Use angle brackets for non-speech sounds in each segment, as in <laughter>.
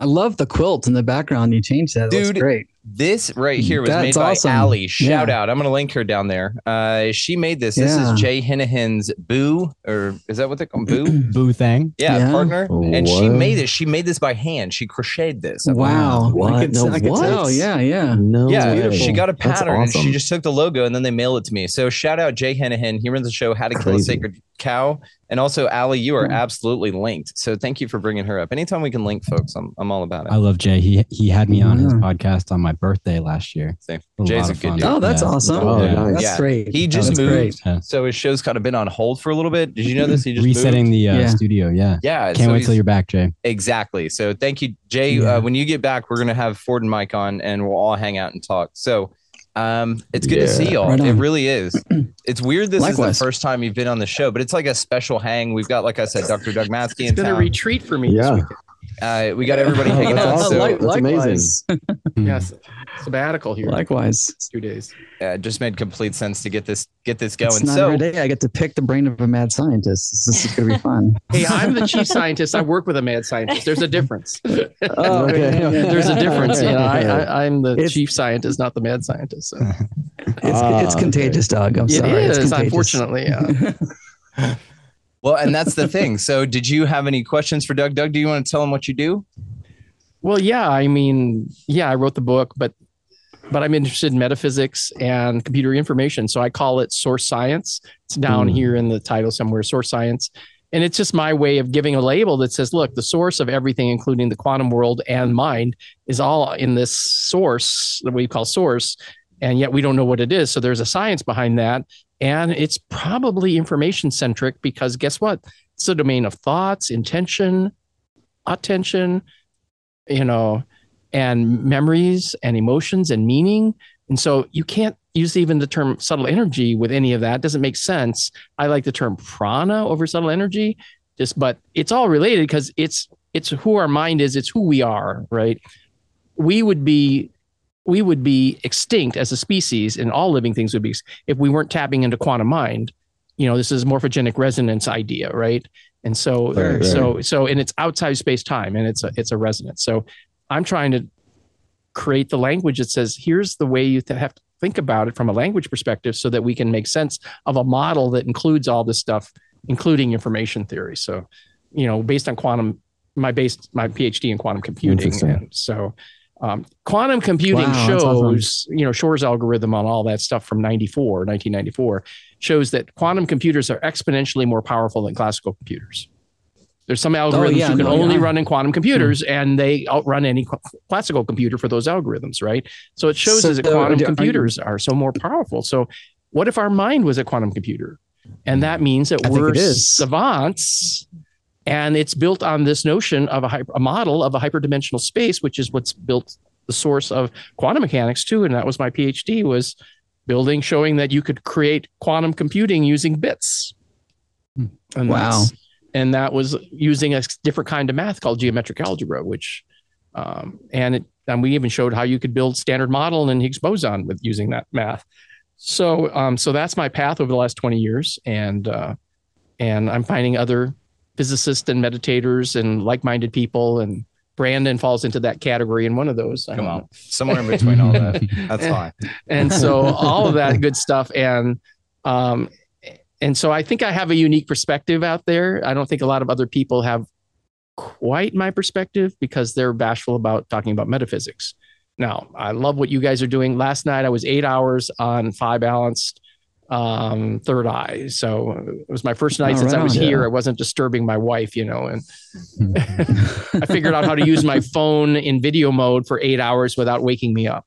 I love the quilt in the background. You changed that. Dude, great. This right here was That's made by awesome. Allie. Shout Yeah. out. I'm going to link her down there. Uh, she made this. This Yeah. is Jay Hinahan's Boo, or is that what they call Boo? <clears throat> Boo thing. Yeah, Yeah. partner. And she made it. She made this by hand. She crocheted this. Wow. What? I could, No, I could what? tell. Yeah, yeah. No Yeah, way. she got a That's pattern and she just took the logo and then they mailed it to me. So shout out Jay Hennihan. He runs the show How to Kill a Sacred Cow. And also, Allie, you are absolutely linked. So thank you for bringing her up. Anytime we can link folks, I'm, I'm all about it. I love Jay. He he had me on his podcast on my birthday last year. Same. A Jay's lot a good dude. Oh, that's Yeah. awesome. Oh, Yeah. nice. That's great. He just That's moved. great. So his show's kind of been on hold for a little bit. Did you know this? He just Resetting moved. the uh, Yeah. studio. Yeah. Yeah. Can't so wait till you're back, Jay. Exactly. So thank you, Jay. Yeah. Uh, when you get back, we're gonna have Ford and Mike on, and we'll all hang out and talk. So, um, it's good to see y'all. Right it really is. <clears throat> It's weird. This is the first time you've been on the show, but it's like a special hang. We've got, like I said, Dr. Doug Matzke in It's been a retreat for me. Yeah. Uh, we got everybody Oh, hanging that's out. awesome. So, Like- That's likewise. Yes, sabbatical here. Likewise. two days. uh, it just made complete sense to get this get this going. It's not So, every day I get to pick the brain of a mad scientist. This is going to be <laughs> fun. Hey, I'm the chief scientist. I work with a mad scientist. There's a difference. <laughs> Oh, <laughs> Okay. There's a difference. You know, I, I, I'm the It's- chief scientist, not the mad scientist. So. It's, Ah, it's contagious, Doug. I'm It sorry. It's contagious. unfortunately. Yeah. Well, and that's the thing. So, did you have any questions for Doug? Doug, do you want to tell him what you do? Well, yeah. I mean, yeah, I wrote the book, but but I'm interested in metaphysics and computer information. So I call it source science. It's down Hmm. here in the title somewhere, source science. And it's just my way of giving a label that says, look, the source of everything, including the quantum world and mind, is all in this source that we call source. And yet we don't know what it is. So there's a science behind that. And it's probably information centric because guess what? It's the domain of thoughts, intention, attention, you know, and memories and emotions and meaning. And so you can't use even the term subtle energy with any of that. It doesn't make sense. I like the term prana over subtle energy, just but it's all related because it's it's who our mind is, it's who we are, right? We would be we would be extinct as a species and all living things would be if we weren't tapping into quantum mind. You know, this is morphogenic resonance idea, right? And so Right, right. so so and it's outside space time and it's a it's a resonance. So I'm trying to create the language that says here's the way you have to think about it from a language perspective so that we can make sense of a model that includes all this stuff including information theory so you know based on quantum my based my phd in quantum computing and so um, quantum computing Wow, shows awesome. you know shor's algorithm on all that stuff from 94 1994 shows that quantum computers are exponentially more powerful than classical computers there's some algorithms Oh, yeah, you can no, only yeah. run in quantum computers and they outrun any cl- classical computer for those algorithms, right? So it shows So us that quantum are computers are so more powerful. So what if our mind was a quantum computer? And that means that I we're savants and it's built on this notion of a, hyper, a model of a hyperdimensional space, which is what's built the source of quantum mechanics too. And that was my PhD was building, showing that you could create quantum computing using bits. And Wow. and that was using a different kind of math called geometric algebra, which, um, and it, and we even showed how you could build standard model and Higgs boson with using that math. So, um, so that's my path over the last 20 years. And, uh, and I'm finding other physicists and meditators and like-minded people and Brandon falls into that category in one of those. Come on, know. somewhere in between all that. <laughs> That's fine. and so all of that good stuff and um and so i think i have a unique perspective out there i don't think a lot of other people have quite my perspective because they're bashful about talking about metaphysics now i love what you guys are doing last night i was eight hours on phi balanced um third eye so it was my first night Oh, since right i was on. here i wasn't disturbing my wife you know and <laughs> <laughs> i figured out how to use my phone in video mode for eight hours without waking me up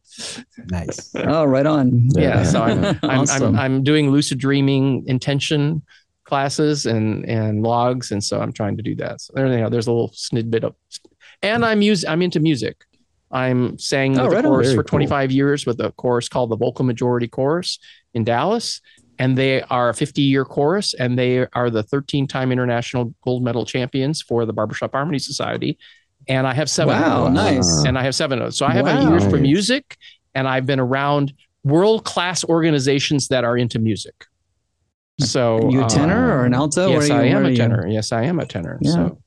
Nice. Oh, right on. yeah so i'm I'm, Awesome. I'm i'm doing lucid dreaming intention classes and and logs and so i'm trying to do that so there you know there's a little snippet of and I'm mus- I'm into music. I'm sang Oh, with right the chorus for cool. 25 years with a chorus called the Vocal Majority Chorus in Dallas. And they are a 50 year chorus, and they are the 13 time international gold medal champions for the Barbershop Harmony Society. And I have seven. Wow, nice. And I have seven of those. So I have Wow. an for music, and I've been around world class organizations that are into music. So Are you a tenor or an um, alto? Yes, I am a tenor. Yes, I am a tenor. Yeah. So,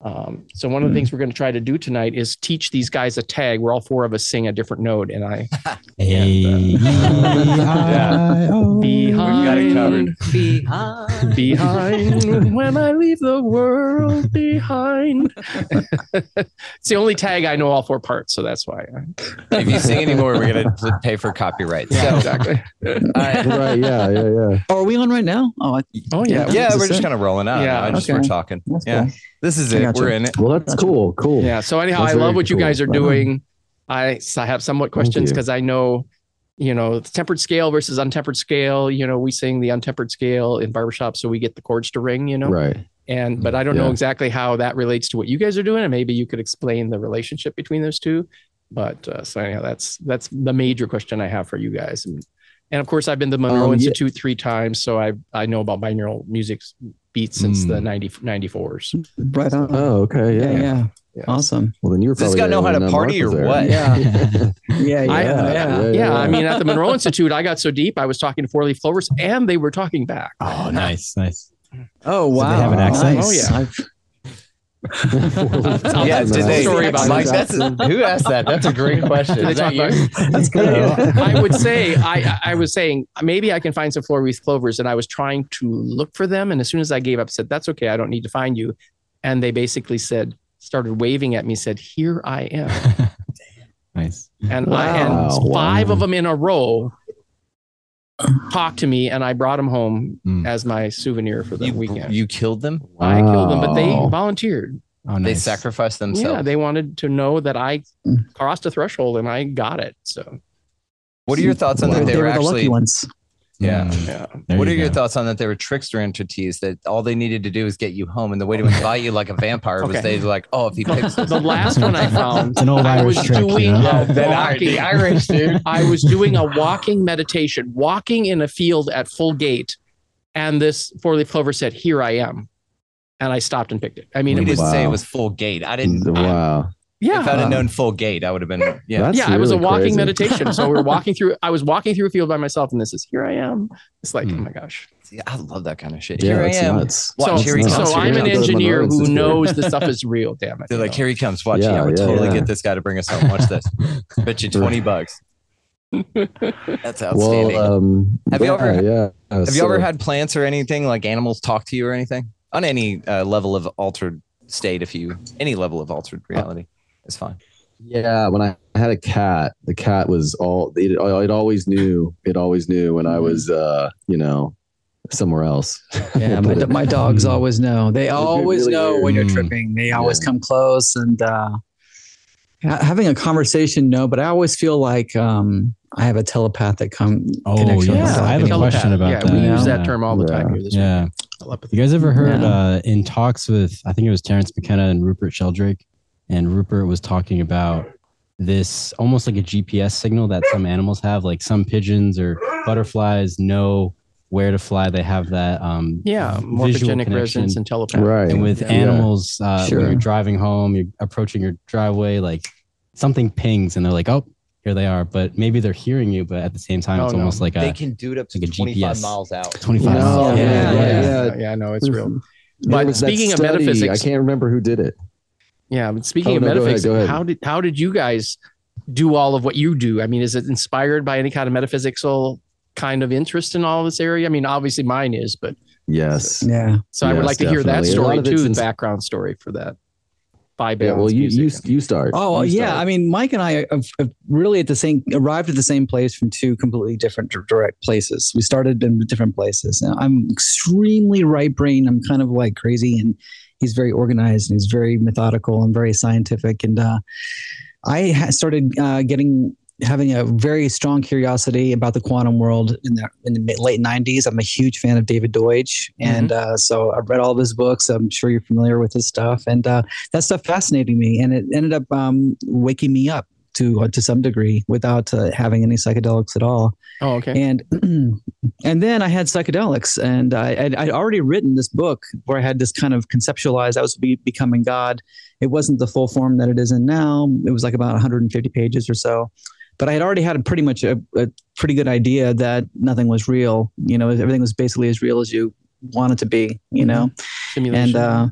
um, so one of the things we're going to try to do tonight is teach these guys a tag where all four of us sing a different note, and I <laughs> Hey, <laughs> Yeah. oh. behind, got it covered. Behind. <laughs> behind when I leave the world behind. it's the only tag I know all four parts, so that's why. I, If you sing anymore, we're gonna pay for copyright. yeah, So, exactly. uh, right. Yeah. Yeah. Yeah. Oh, are we on right now? Oh, I, Oh yeah, Yeah. yeah, we're just kind of rolling out. Yeah, Yeah, just okay. we're talking. that's Yeah, cool. This is it. gotcha. We're in it. Well, that's Gotcha. cool. Cool. Yeah. So anyhow, That's I love very what you guys are doing. I, I have somewhat questions because I know, you know, the tempered scale versus untempered scale. You know, we sing the untempered scale in barbershop, so we get the chords to ring. You know, Right. and but I don't know exactly how that relates to what you guys are doing, and maybe you could explain the relationship between those two. But uh, so anyhow, that's that's the major question I have for you guys, and and of course I've been to the Monroe Um, yeah. Institute three times, so I I know about binaural music beats since the Mm. 90, 94s. right on. Oh, okay. yeah, Yeah. yeah, Yeah. Awesome. Well, then you were Does this probably guy know how to party Mark or there. what? Yeah, yeah, <laughs> yeah, I- yeah. Yeah, I mean, at the Monroe Institute, I got so deep, I was talking to Four Leaf Clovers, and they were talking back. Oh, nice, nice. Oh they wow, have an accent? Nice. Oh, yeah. I've- I'll <laughs> yeah, did they? story about Mike, that. that's who asked that? That's a great question. Is that you? That's good. I would say I I was saying maybe I can find some four leaf clovers, and I was trying to look for them. And as soon as I gave up, said that's okay, I don't need to find you. And they basically said started waving at me, said here I am, <laughs> nice. and I and five Wow. of them in a row talked to me, and I brought them home Mm. as my souvenir for the You, weekend. you killed them. I killed them, but they volunteered. Oh, They sacrificed themselves. Yeah, they wanted to know that I crossed a threshold, and I got it. So what are your thoughts on They that? They, were were the lucky ones. Yeah. Mm. yeah. There what are you your thoughts on that? They were trickster entities that all they needed to do is get you home, and the way to invite you like a vampire was Okay. they like, oh, if he picks <laughs> The, last one I <laughs> found, It's an old I was Irish trick, you doing know? a <laughs> walking, the Irish dude. I was doing a walking meditation, walking in a field at full gait, and this four leaf clover said, "Here I am," and I stopped and picked it. I mean, We it was didn't say it was full gate. I didn't. I- Wow. Yeah, if I'd have known full gate, I would have been. Yeah. That's yeah. I was a walking crazy. meditation. So we're <laughs> walking through. I was walking through a field by myself, and this is here I am. It's like, Hmm. oh my gosh. See, I love that kind of shit. Yeah, here I am. nuts. Watch, so, here he comes. so I'm an Go to comes. the engineer who knows this stuff is real. Damn it. They're like, know. here he comes. Watch. Yeah, Yeah, I would yeah, totally yeah. get this guy to bring us home. Watch this. <laughs> Bet you 20 bucks. That's outstanding. Well, um, Have you ever- Yeah. Have you ever had plants or anything like animals talk to you or anything on any uh, level of altered state? If you any level of altered reality, it's fine. Yeah, when I had a cat, the cat was all it, it always knew. It always knew when I was, uh, you know, somewhere else. <laughs> Yeah, my, my dogs always know. They always really know weird. when you're Mm. tripping. They always Yeah. come close and uh, having a conversation. No, but I always feel like um, I have a telepathic com- Oh, connection. with yes. the I have a dog. question about yeah, that. we use Yeah. that term all the time here. This Yeah. week. You guys ever heard Yeah. uh, in talks with, I think it was Terence McKenna and Rupert Sheldrake, and Rupert was talking about this almost like a GPS signal that some animals have, like some pigeons or butterflies know where to fly. They have that um, Yeah, morphogenic resonance and telepathy. Right. And with Yeah. animals, uh, Sure. when you're driving home, you're approaching your driveway, like something pings and they're like, oh, here they are. But maybe they're hearing you, but at the same time, Oh, it's no. almost like a they a can do it up to like 25 GPS. miles out. 25 No, miles. Yeah, Yeah, yeah, yeah, yeah, yeah. yeah, no, it's real. There But was that speaking of metaphysics- I can't remember who did it. Yeah, but speaking Oh, of no, go ahead, metaphysics, go ahead. how did how did you guys do all of what you do? I mean, is it inspired by any kind of metaphysical kind of interest in all this area? I mean, obviously mine is, but Yes. Yeah. so I would Yes, like to hear that definitely. A lot story of it's too, the background story for that. By Yeah. Well, you you you start. Oh You yeah. start. I mean, Mike and I have, have really at the same arrived at the same place from two completely different direct places. We started in different places. Now, I'm extremely right brain. I'm kind of like crazy, and he's very organized and he's very methodical and very scientific. And uh, I ha- started uh, getting having a very strong curiosity about the quantum world in the in the mid- late '90s. I'm a huge fan of David Deutsch, and uh, so I've read all of his books. I'm sure you're familiar with his stuff, and uh, that stuff fascinated me, and it ended up um, waking me up to uh, to some degree without uh, having any psychedelics at all. Oh, okay. And <clears throat> and then I had psychedelics, and I, I'd, I'd already written this book where I had this kind of conceptualized. I was be, becoming God. It wasn't the full form that it is in now. It was like about 150 pages or so, but I had already had a pretty much a, a pretty good idea that nothing was real. You know, everything was basically as real as you want it to be. You know, Simulation. and uh,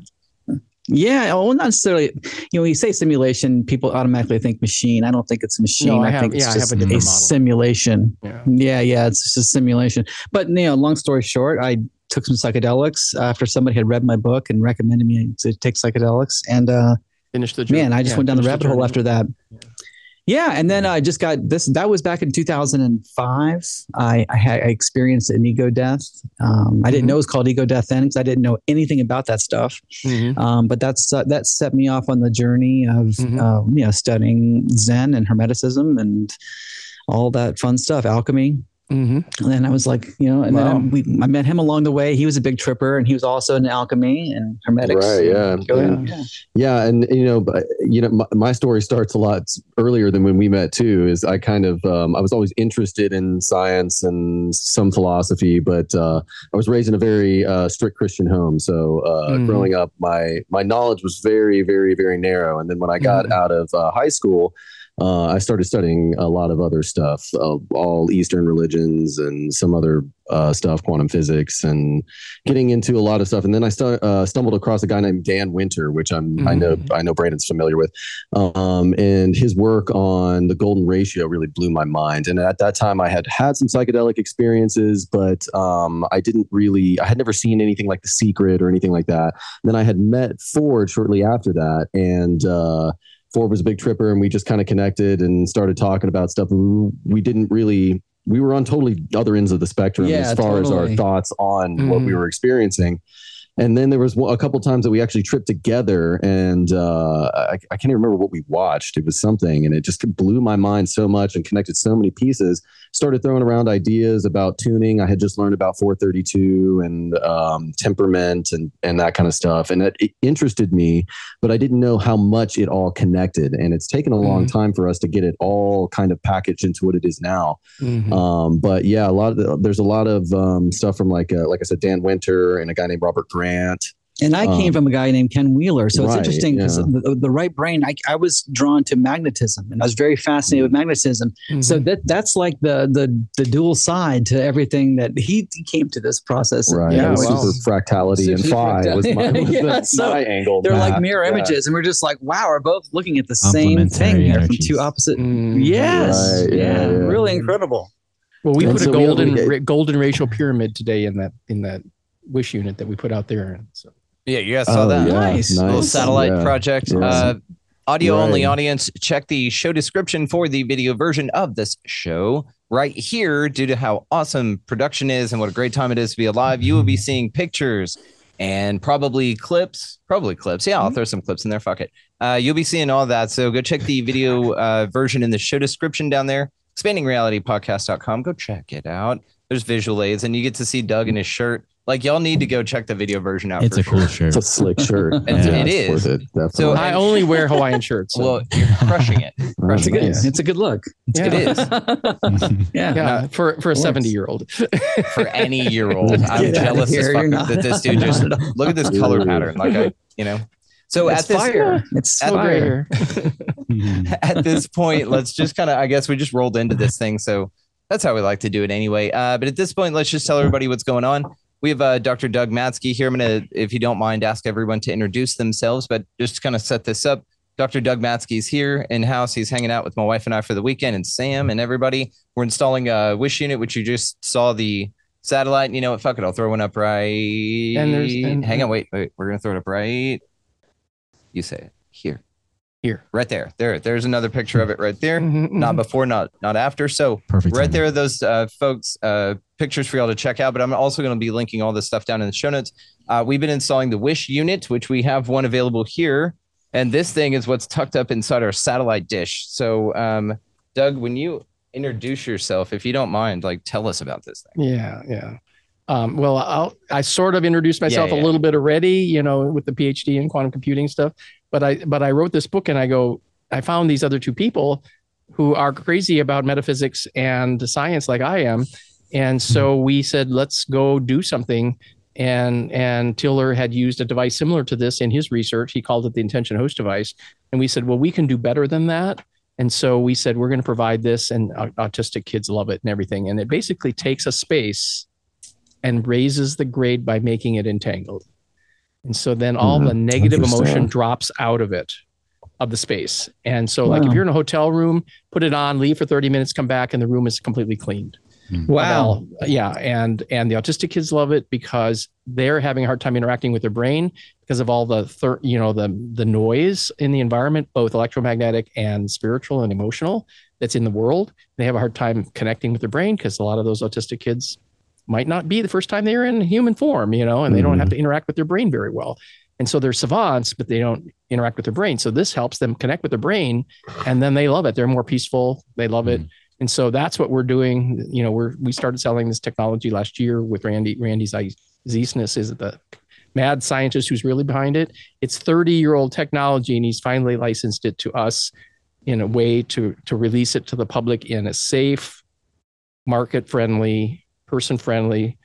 yeah, well, not necessarily. You know, when you say simulation, people automatically think machine. I don't think it's a machine. No, I I, have- think it's yeah, just a a, simulation. yeah. Yeah, yeah, it's just a simulation. But you know, long story short, I took some psychedelics after somebody had read my book and recommended me to take psychedelics, and uh, Finish the journey. man, I just Yeah, went down the rabbit hole after that. Yeah, and then I just got this. That was back in 2005. I, I had I experienced an ego death. Um, I didn't Mhm. know it was called ego death then because I didn't know anything about that stuff. Mhm. Um, but that's uh, that set me off on the journey of Mhm. um, you know studying Zen and Hermeticism and all that fun stuff, alchemy. Mhm. And then I was like, you know, and Wow. then we, I met him along the way. He was a big tripper, and he was also in alchemy and hermetics. Right, yeah. Yeah. And- yeah. Yeah, and you know, but you know, my, my story starts a lot earlier than when we met too. Is I kind of um, I was always interested in science and some philosophy, but uh, I was raised in a very uh, strict Christian home. So uh, Mhm. growing up, my my knowledge was very, very, very narrow. And then when I got Mhm. out of uh, high school, uh, I started studying a lot of other stuff, uh, all Eastern religions and some other uh, stuff, quantum physics, and getting into a lot of stuff. And then I stu- uh, stumbled across a guy named Dan Winter, which I'm I know I know Brandon's familiar with, um, and his work on the golden ratio really blew my mind. And at that time, I had had some psychedelic experiences, but um, I didn't really I had never seen anything like The Secret or anything like that. then I had met Ford shortly after that, and uh, Ford was a big tripper, and we just kind of connected and started talking about stuff. We, didn't really. We were on totally other ends of the spectrum Yeah, as far as our thoughts on what we Mhm. were experiencing. And then there was a couple times that we actually tripped together, and uh, I, I can't even remember what we watched. It was something, and it just blew my mind so much and connected so many pieces. Started throwing around ideas about tuning. I had just learned about 432 and um, temperament and and that kind of stuff, and it, it interested me, but I didn't know how much it all connected. And it's taken a long time for us to get it all kind of packaged into what it is now. Mhm. Um, but yeah, a lot of the, there's a lot of um, stuff from like uh, like I said, Dan Winter and a guy named Robert Grant. And I came Um, from a guy named Ken Wheeler. So it's interesting because yeah. the, the right brain, I, I was drawn to magnetism and I was very fascinated with magnetism. So Mhm. that that's like the the the dual side to everything that he came to this process. Right. Yeah, and wow. super fractality and Super phi was my, <laughs> was Yeah, the- so my angle. They're like mirror Yeah. images, and we're just like, wow, we're both looking at the same Complementary thing here from two opposite. Mhm. Yes, Right, yeah, yeah, yeah. really incredible. Well, we And put a so we golden only- ra- golden racial pyramid today in that in that wish unit that we put out there. So Yeah, you guys saw Oh, that. yeah, Nice. little satellite Yeah. project. Yeah. Uh, audio only audience, check the show description for the video version of this show. Right here, due to how awesome production is and what a great time it is to be alive, you will be seeing pictures and probably clips. Probably clips. Yeah, I'll throw some clips in there. Fuck it. Uh, you'll be seeing all that. So go check the video uh, version in the show description down there. Expandingrealitypodcast.com. Go check it out. There's visual aids, and you get to see Doug in his shirt. Like y'all need to go check the video version out. It's for a cool sure. shirt. It's a slick shirt. <laughs> It's- Yeah, it's it. So- I only wear Hawaiian shirts. So. Well, you're crushing it. It's a good, nice. it's a good look. yeah. It is <laughs> yeah. Yeah, for for a seventy year old. <laughs> for any year old. I'm Get jealous here, as fuck that this dude just look at this color pattern. Like I, you know. So it's at this fire. It's at the- fire. at this point, let's just kind of I guess we just rolled into this thing. So that's how we like to do it anyway. Uh, but at this point, let's just tell everybody what's going on. We have uh, Dr. Doug Matzke here. I'm gonna, if you don't mind, ask everyone to introduce themselves, but just to kind of set this up. Dr. Doug Matzke's here in house. He's hanging out with my wife and I for the weekend, and Sam and everybody. We're installing a Wish unit, which you just saw the satellite. You know what? Fuck it. I'll throw one up right. And there's- and- Hang on. Wait. Wait. We're gonna throw it up right. You say it here. Here. Right there. There. There's another picture of it right there. Mhm, Not mhm. before, not not after. So Perfect. right timing. there are those uh, folks uh, pictures for y'all to check out but i'm also going to be linking all this stuff down in the show notes uh, we've been installing the wish unit which we have one available here and this thing is what's tucked up inside our satellite dish so um, Doug, when you introduce yourself, if you don't mind, like tell us about this thing. Yeah, yeah. Um, well, I'll, I sort of introduced myself yeah. a little bit already, you know, with the PhD in quantum computing stuff. But I, but I wrote this book, and I go, I found these other two people who are crazy about metaphysics and science, like I am, and so hmm. we said, let's go do something. And and Tiller had used a device similar to this in his research. He called it the intention host device, and we said, well, we can do better than that. And so we said, we're going to provide this, and autistic kids love it and everything. And it basically takes a space and raises the grade by making it entangled. And so then all hmm, the negative emotion drops out of it, of the space. And so, like, if you're in a hotel room, put it on, leave for 30 minutes, come back, and the room is completely cleaned. Mm. Wow. Well, yeah, and and the autistic kids love it because they're having a hard time interacting with their brain because of all the thir- you know the the noise in the environment, both electromagnetic and spiritual and emotional that's in the world. They have a hard time connecting with their brain because a lot of those autistic kids might not be the first time they're in human form, you know, and they don't have mm. to interact with their brain very well. And so they're savants, but they don't interact with their brain. So this helps them connect with their brain, and then they love it. They're more peaceful. They love it. Mm. And so that's what we're doing. You know, we're we started selling this technology last year with Randy. Randy Ze- Ziesness is the mad scientist who's really behind it. It's 30 year old technology, and he's finally licensed it to us in a way to to release it to the public in a safe, market friendly, person friendly,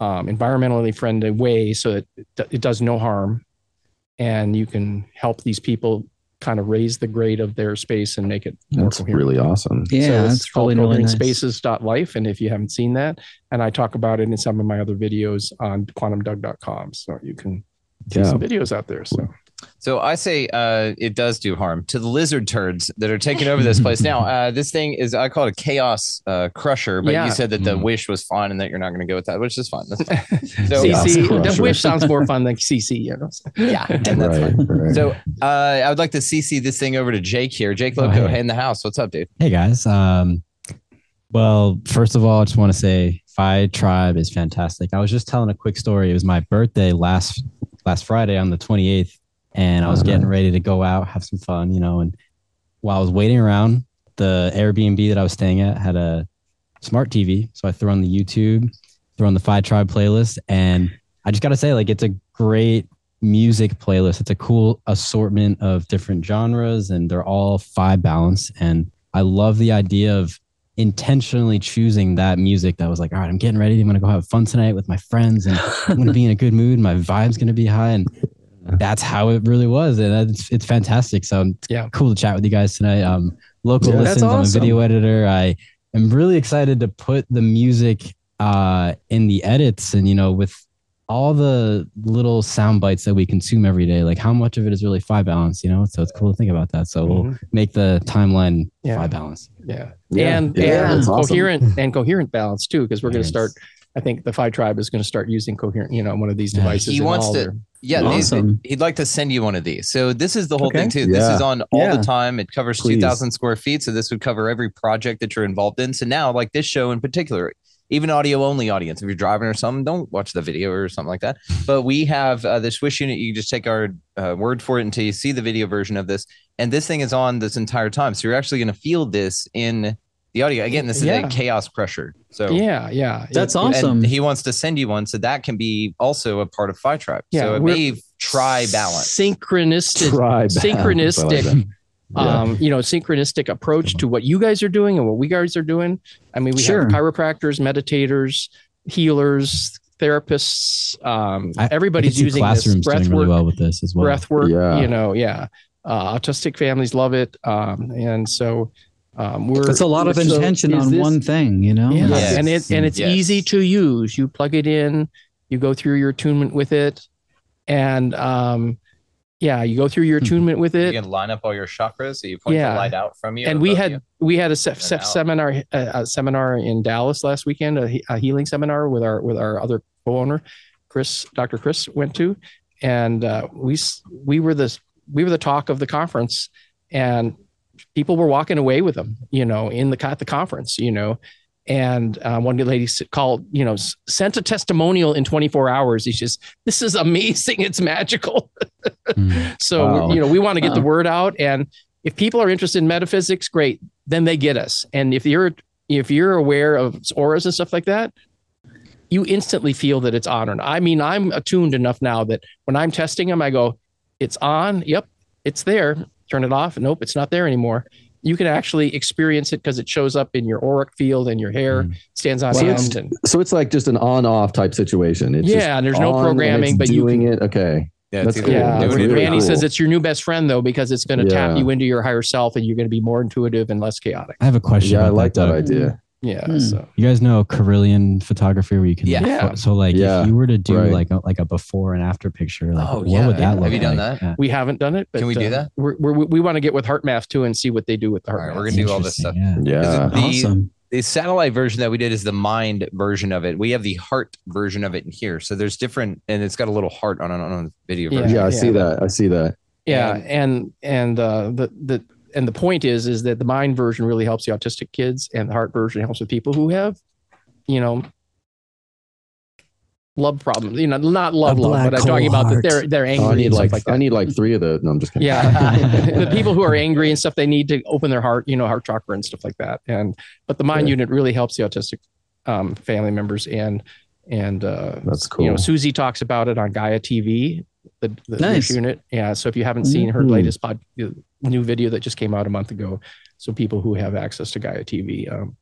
um, environmentally friendly way, so that it, it does no harm, and you can help these people kind of raise the grade of their space and make it more That's coherent. really awesome. Yeah, So it's that's called really, really Coherent nice. Spaces.life. And if you haven't seen that, and I talk about it in some of my other videos on quantumdoug.com. So you can see Yeah. some videos out there. So So I say uh, it does do harm to the lizard turds that are taking over this place now. <laughs> Uh, this thing is I call it a chaos uh, crusher, but Yeah. you said that the Mm. wish was fun and that you're not going to go with that, which is fine. That's fine. <laughs> So, CC, the wish sounds more fun than <laughs> CC, you know. yeah, and that's right, fine. right. So uh, I would like to CC this thing over to Jake here. Jake Oh, Loco hey. in the house. What's up, dude? Hey guys. Um, well, first of all, I just want to say Phi Tribe is fantastic. I was just telling a quick story. It was my birthday last last Friday on the 28th, and I was Oh, getting ready to go out, have some fun, you know. And while I was waiting around, the Airbnb that I was staying at had a smart TV, so I threw on the YouTube, threw on the Phi Tribe playlist, and I just gotta say, like, it's a great music playlist. It's a cool assortment of different genres, and they're all Phi balanced. And I love the idea of intentionally choosing that music that was like, all right, I'm getting ready. I'm gonna go have fun tonight with my friends, and I'm gonna be in a good mood. My vibe's gonna be high, and that's how it really was, and it's it's fantastic. So it's Yeah. cool to chat with you guys tonight. Um, Loco Yeah. That's listens. I'm a video editor. I am really excited to put the music uh in the edits, and you know with all the little sound bites that we consume every day, like how much of it is really Phi balance, you know? So it's cool to think about that. So we'll Mhm. make the timeline Yeah. Phi balance. Yeah. Yeah. And, Yeah, and that's awesome. coherent and coherent balance too, because we're going to start. I think the Phi Tribe is going to start using coherent, you know, one of these devices. He wants all to- their- Yeah, they- Awesome. he'd like to send you one of these. So this is the whole Okay. thing too. This is on all Yeah. the time. It covers Please. 2000 square feet. So this would cover every project that you're involved in. So now like this show in particular, even audio only audience, if you're driving or something, don't watch the video or something like that. <laughs> But we have uh, the Swish unit. You can just take our uh, word for it until you see the video version of this. And this thing is on this entire time. So you're actually going to feel this in the audio. Again, this is Yeah. a chaos crusher. So Yeah. Yeah. That's It- awesome. he wants to send you one so that can be also a part of Phi Tribe. Yeah, so it we're- may try balance. Synchronistic. Try balance. I like synchronistic. Yeah. um, you know, synchronistic approach to what you guys are doing and what we guys are doing. I mean, we Sure. have chiropractors, meditators, healers, therapists. Um, I- I everybody's could using this classrooms breath doing work. really well with this as well. breath work. Yeah. You know, yeah. Uh, autistic families love it, um, and so um, we're That's a lot of intention is on this- one thing, you know? yeah, Yes. and it and it's Yes. easy to use. You plug it in, you go through your attunement with it, and um, yeah, you go through your Mhm. attunement with You it. can line up all your chakras so you point Yeah. the light out from you. and we had you. we had a se- And se- seminar a, a seminar in Dallas last weekend, a, a healing seminar with our with our other co-owner, Chris, Dr. Chris went to, and uh, we we were the we were the talk of the conference, and people were walking away with them, you know, in the at the conference, you know. And uh, one lady called, you know, sent a testimonial in 24 hours. He's just, this is amazing. It's magical. <laughs> Mm. So Wow. you know, we want to get the word out, and if people are interested in metaphysics, great. then they get us. And if you're if you're aware of auras and stuff like that, you instantly feel that it's on not. I mean, I'm attuned enough now that when I'm testing them, I go, it's on. Yep, it's there. Turn it off. Nope, it's not there anymore. You can actually experience it because it shows up in your auric field and your hair Mm. stands on Well, end. And So it's like just an on-off type situation. It's Yeah, and there's no programming, it's but you doing can- it. Okay. Yeah, That's it's cool. yeah, That's doing it or really Randy not. says it's your new best friend though because it's going to tap you into your higher self and you're going to be more intuitive and less chaotic. I have a question. Yeah, I like that Doug. idea. Yeah. Hmm. So You guys know Kirlian photography where you can Yeah. Yeah. so like Yeah, if you were to do right. like a, like a before and after picture, like Oh, what yeah. would that Have look like? Have you done like? that? Yeah. we haven't done it, but Can we do uh, that? We're, we're, we want to get with HeartMath too and see what they do with the All right, HeartMath. we're gonna do all this stuff. Yeah. Yeah. The- awesome. the satellite version that we did is the mind version of it. We have the heart version of it in here. So there's different, and it's got a little heart on on, on the video Yeah. version. Yeah, I Yeah. see that. I see that. yeah And- and and uh the the and the point is is that the mind version really helps the autistic kids and the heart version helps with people who have you know love problems you know not love love but i'm talking about that they're they're angry Oh, I need like, like I need like three of the. No, I'm just kidding. yeah <laughs> <laughs> the people who are angry and stuff they need to open their heart you know heart chakra and stuff like that and but the mind Yeah. unit really helps the autistic um, family members and and uh That's cool you know cool. susie talks about it on gaia tv the, the Nice. Unit. Yeah so if you haven't seen her Mhm. latest pod new video that just came out a month ago so people who have access to gaia tv um,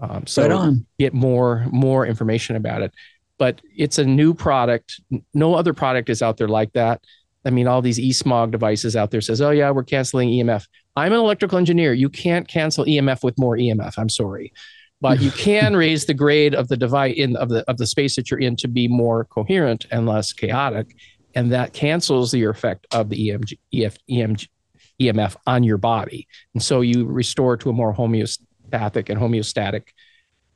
um so right on. get more more information about it. But it's a new product. No other product is out there like that. I mean all these e-smog devices out there says oh yeah we're canceling emf i'm an electrical engineer. You can't cancel emf with more emf i'm sorry. But you <laughs> can raise the grade of the device in of the of the space that you're in to be more coherent and less chaotic and that cancels the effect of the EMG, EF, EMG, emf on your body and so you restore to a more homeostatic and homeostatic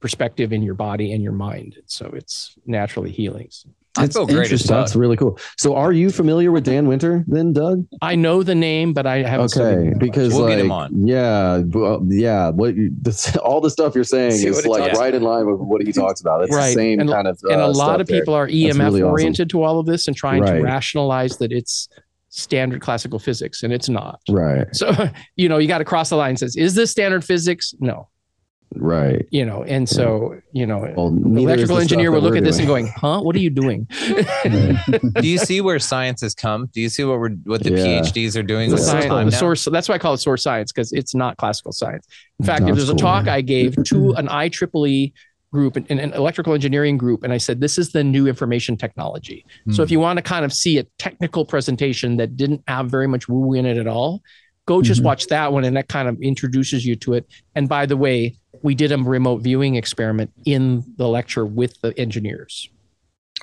perspective in your body and your mind. So it's naturally healing. I That's feel great interesting. That's really cool. So, are you familiar with Dan Winter then, Doug? I know the name, but I haven't. Okay, because We'll like, get him on. yeah, well, yeah, what you, <laughs> this, all the stuff you're saying See is like talks right in line with what he talks about. It's Right. the same And- kind of. and uh, a lot stuff of there. people are EMF really awesome. oriented to all of this and trying Right. to rationalize that it's standard classical physics, and it's not. Right, So <laughs> you know you got to cross the line. and Says is this standard physics? No. Right. You know, and so you know. Well, the neither is electrical engineer stuff will look we're at this and going, "Huh? What are you doing?" <laughs> Do you see where science has come? Do you see what we're what the Yeah. PhDs are doing the, with science, time the source. That's why I call it source science because it's not classical science. In fact, That's there's a cool. talk I gave to <laughs> an IEEE group, an, an electrical engineering group, and I said, "This is the new information technology." So if you want to kind of see a technical presentation that didn't have very much woo in it at all, go just Mhm. watch that one, and that kind of introduces you to it. And by the way, we did a remote viewing experiment in the lecture with the engineers.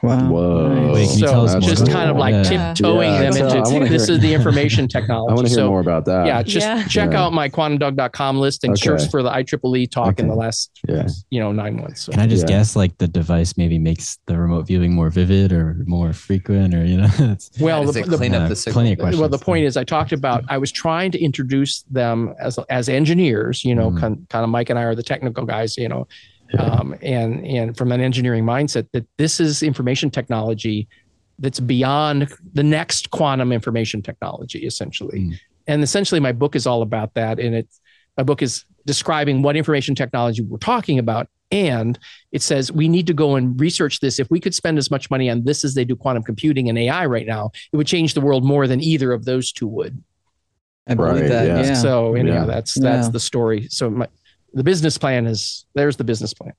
Wow. Whoa. Wait, so tell more just about kind of like Yeah. tiptoeing Yeah, them so into wanna this hear- is the <laughs> information technology. I want to hear so more about that. yeah, just Yeah. check Yeah. out my quantumdoug.com list and search for the IEEE talk in the last yeah. you know nine months. So. Can I just Yeah. guess like the device maybe makes the remote viewing more vivid or more frequent or you know? <laughs> it's, Well, Does the, it the, clean up the signal? plenty of questions. well, the point is, I talked about I was trying to introduce them as as engineers. You know, Mm. kind, kind of Mike and I are the technical guys. You know, Yeah. Um, and and from an engineering mindset that this is information technology that's beyond the next quantum information technology, essentially. Mm. And essentially, my book is all about that. And it's my book is describing what information technology we're talking about. And it says we need to go and research this. If we could spend as much money on this as they do quantum computing and AI right now, it would change the world more than either of those two would. I believe Right, that. yeah. Yeah. So anyhow, Yeah. that's that's Yeah. the story. So my the business plan is there's the business plan.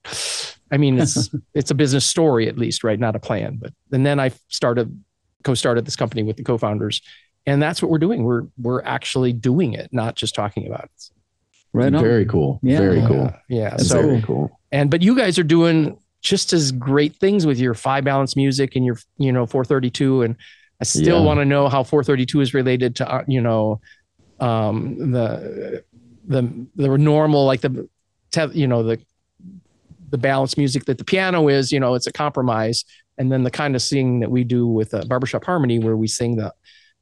I mean, it's <laughs> it's a business story at least, right? Not a plan. But and then I started co-started this company with the co-founders, and that's what we're doing. We're we're actually doing it, not just talking about it. right on. Very cool. Yeah. Very cool. Yeah. yeah. So very cool. and but you guys are doing just as great things with your Phi balance music and your you know 432 and i still Yeah. want to know how 432 is related to uh, you know um the the the normal like the te- you know the the balance music that the piano is you know it's a compromise and then the kind of singing that we do with uh, barbershop harmony where we sing the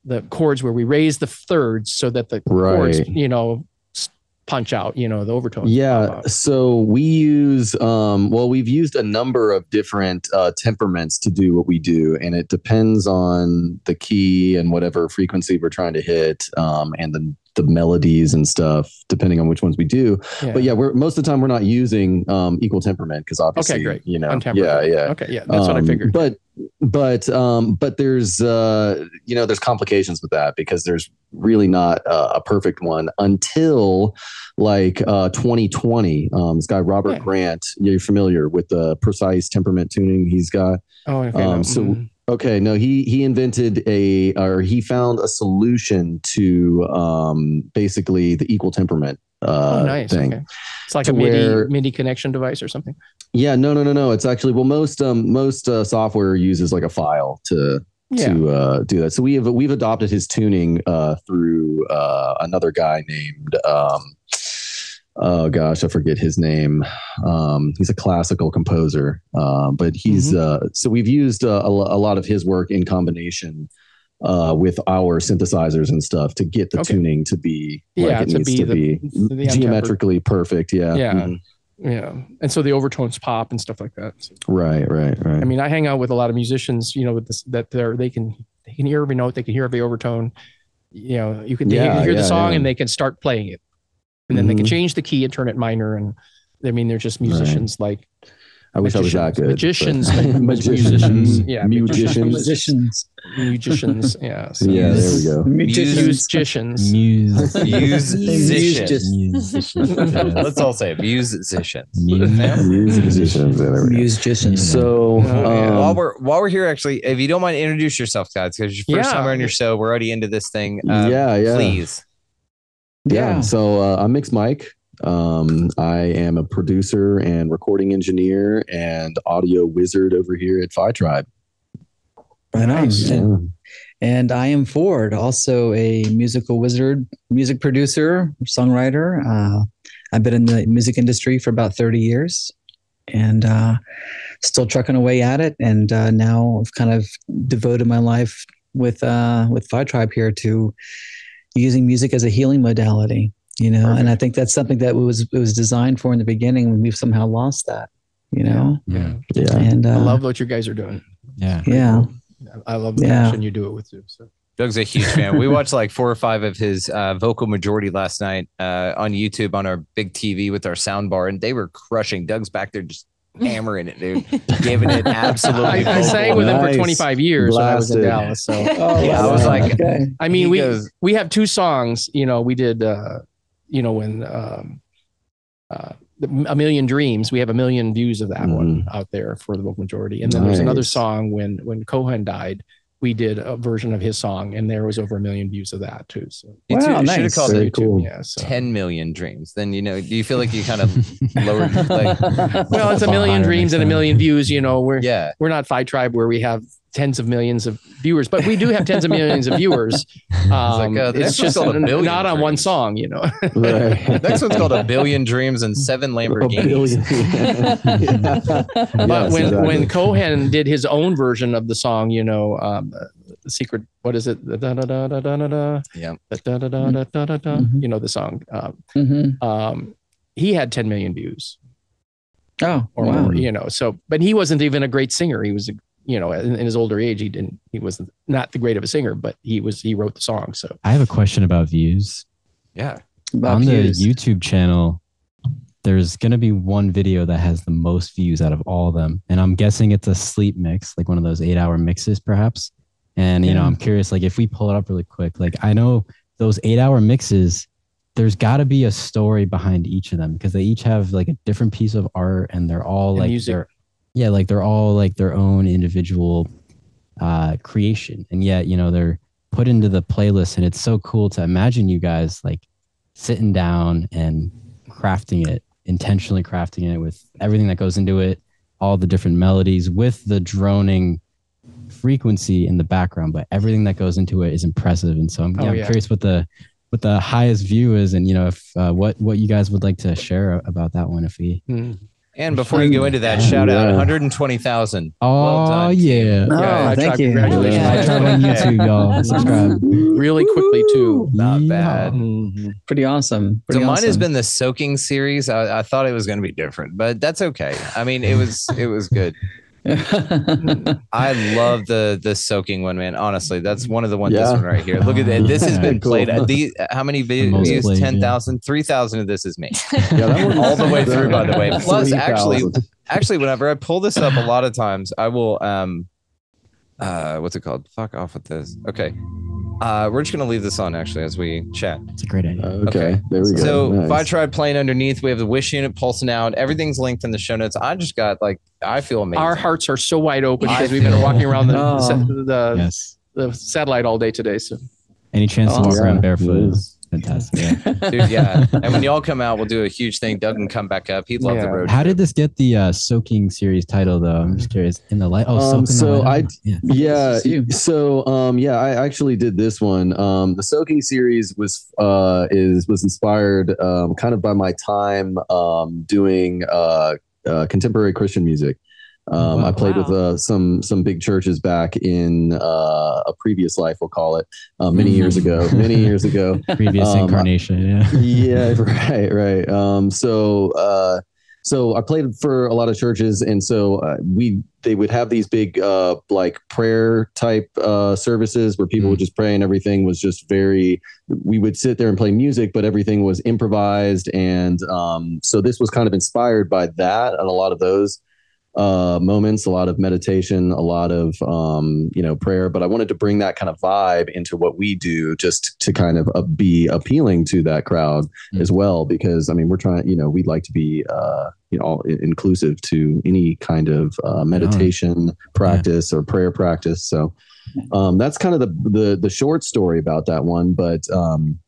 the chords where we raise the thirds so that the chords you know punch out, you know, the overtones. Yeah. So we use, um, well, we've used a number of different uh, temperaments to do what we do, and it depends on the key and whatever frequency we're trying to hit, um, and the the melodies and stuff, depending on which ones we do. But yeah, we're most of the time we're not using um, equal temperament because obviously, okay, great. you know, yeah, yeah. Okay, yeah, that's what I Um, figured. But but um, but there's uh, you know there's complications with that because there's really not uh, a perfect one until like uh, 2020. Um, this guy Robert Yeah. Grant, you're familiar with the precise temperament tuning he's got. oh, okay. um, no, so- mm. Okay, no, he he invented a or he found a solution to um, basically the equal temperament uh, oh, nice. thing. Okay. It's like a MIDI where- MIDI connection device or something. Yeah, no, no, no, no. It's actually well, most um, most uh, software uses like a file to Yeah. to uh, do that. So we have we've adopted his tuning uh, through uh, another guy named um, oh gosh, I forget his name. Um, he's a classical composer, um, but he's Mm-hmm. uh, so we've used uh, a, a lot of his work in combination. Uh, with our synthesizers and stuff to get the Okay. tuning to be Yeah, like it to needs be to the- be the geometrically perfect. Yeah. Yeah. Mhm. Yeah. And so the overtones pop and stuff like that. So, Right. Right. Right. I mean, I hang out with a lot of musicians, you know, with this that they're they can they can hear every note, they can hear every overtone. You know, you can, Yeah, can hear the song yeah. and they can start playing it. And then they can change the key and turn it minor. And I mean, they're just musicians like I wish I was that good. Magicians, but- but musicians. Yeah, musicians. Musicians. musicians. Yeah. So <laughs> Yeah, there we go. Musicians. musicians. Musicians. Musicians. <laughs> Let's all say it. musicians. Musicians. Yeah, there we go. Musicians. So, Oh, yeah. um, while we're while we're here, actually, if you don't mind, introduce yourself, guys, because your first Yeah. time on your show, we're already into this thing. Um, yeah, yeah, Please. Yeah. Yeah. So uh, I'm Mix Mike. Um, I am a producer and recording engineer and audio wizard over here at Phi Tribe. Right on. Nice. And, and I am Ford, also a musical wizard, music producer, songwriter. Uh, I've been in the music industry for about 30 years and uh, still trucking away at it. And uh, now I've kind of devoted my life with uh, with Phi Tribe here to using music as a healing modality. You know, and I think that's something that was it was designed for in the beginning. when We've somehow lost that. You know, Yeah. Yeah. and uh, I love what you guys are doing. Yeah. yeah. I love the Yeah. passion you do it with too. So. Doug's a huge fan. We watched like four or five of his uh, vocal majority last night uh, on YouTube on our big TV with our sound bar, and they were crushing. Doug's back there just <laughs> hammering it, dude, giving it absolutely. <laughs> I, I sang vocal. with him for 25 years when I was in Dallas. So <laughs> Oh, Yeah, I was like- okay. I mean, He we goes- we have two songs. You know, we did. uh You know, when um, uh, a million dreams, we have a million views of that one out there for the vocal majority. And then there's another song when when Cohen died. We did a version of his song, and there was over a million views of that too. So You Wow, two should have nice. called Very it cool. yeah, so 10 million dreams. Then, you know, do you feel like you kind of <laughs> lowered, like, well, it's a million dreams and a million views. You know, we're yeah. we're not Phi Tribe where we have tens of millions of viewers, but we do have tens of millions of viewers. <laughs> Um, like, uh, it's just called a billion not on one song, you know. <laughs> Right. Next one's called A Billion Dreams and Seven <laughs> A Lamborghinis. billion. but Yes, when exactly. when Cohen did his own version of the song, you know, um, secret, what is it? Da da da da da da da. Yeah. Da da da da da da da. You know the song. Um, Mhm. um, he had 10 million views Oh, or wow. more, you know. So, but he wasn't even a great singer. He was, you know, in, in his older age, he didn't. He was not the great of a singer, but he was. He wrote the song. So I have a question about views. Yeah. About on the. YouTube channel, there's going to be one video that has the most views out of all of them. And I'm guessing it's a sleep mix, like one of those eight hour mixes, perhaps. And, you know, I'm curious, like, if we pull it up really quick, like, I know those eight hour mixes, there's got to be a story behind each of them because they each have like a different piece of art and they're all And like, music. they're, yeah, like they're all like their own individual uh, creation. And yet, you know, they're put into the playlist. And it's so cool to imagine you guys like sitting down and crafting it, intentionally crafting it with everything that goes into it, all the different melodies with the droning frequency in the background, but everything that goes into it is impressive. And so I'm, yeah, Oh, I'm yeah. curious what the what the highest view is, and you know if uh, what what you guys would like to share about that one. If we hmm. And before you go into that, shout out 120,000. Oh Well done, yeah. Oh, Yeah, thank Tribe, you. congratulations. Yeah. I tried on YouTube, y'all. Subscribe. Really quickly too. Not Yeah. bad. Mhm. Pretty awesome. Pretty so mine has been the soaking series. I, I thought it was going to be different, but that's okay. I mean, it was it was good. <laughs> I love the the soaking one, man. Honestly, that's one of the ones. This Yeah. one right here. Look at that. This has been <laughs> Cool. played. Uh, The, how many vi- most views? played, yeah. 10,000? 3,000 of this is me. <laughs> Yeah, that All the way through, by the way. Plus, actually, actually, whenever I pull this up, a lot of times I will um, uh, what's it called? Fuck off with this. Okay. Uh, we're just gonna leave this on actually as we chat. It's a great idea. Okay, Okay. there we go. So Nice. if I tried playing underneath, we have the wish unit pulsing out. Everything's linked in the show notes. I just got like I feel amazing. Our hearts are so wide open because we've been walking around the, Oh. the, the, yes. the satellite all day today. So Any chance to Oh, walk yeah. around barefoot Yeah. Is fantastic. Yeah. <laughs> dude. Yeah, and when y'all come out, we'll do a huge thing. Doug can come back up. He'd love the Yeah. road. How trip. did this get the uh, soaking series title though? I'm just curious. In the light. Oh, Um, soak in the so light. I- yeah. yeah This is you. so um yeah i actually did this one um the soaking series was uh is was inspired um kind of by my time um doing uh, uh contemporary christian music um, Wow. I played Wow. with uh, some some big churches back in uh, a previous life, we'll call it, uh, many years ago. Many years ago. <laughs> Previous um, incarnation. Yeah. <laughs> yeah, <laughs> right, right. Um, so, uh, so I played for a lot of churches, and so uh, we they would have these big uh, like prayer type uh, services where people would just pray, and everything was just very. We would sit there and play music, but everything was improvised, and um, so this was kind of inspired by that, and a lot of those uh, moments, a lot of meditation, a lot of um, you know prayer. But I wanted to bring that kind of vibe into what we do, just to kind of uh, be appealing to that crowd Mm. as well. Because I mean, we're trying, you know, we'd like to be uh, you know all inclusive to any kind of uh, meditation practice or prayer practice. So um, that's kind of the, the the short story about that one, but. Um,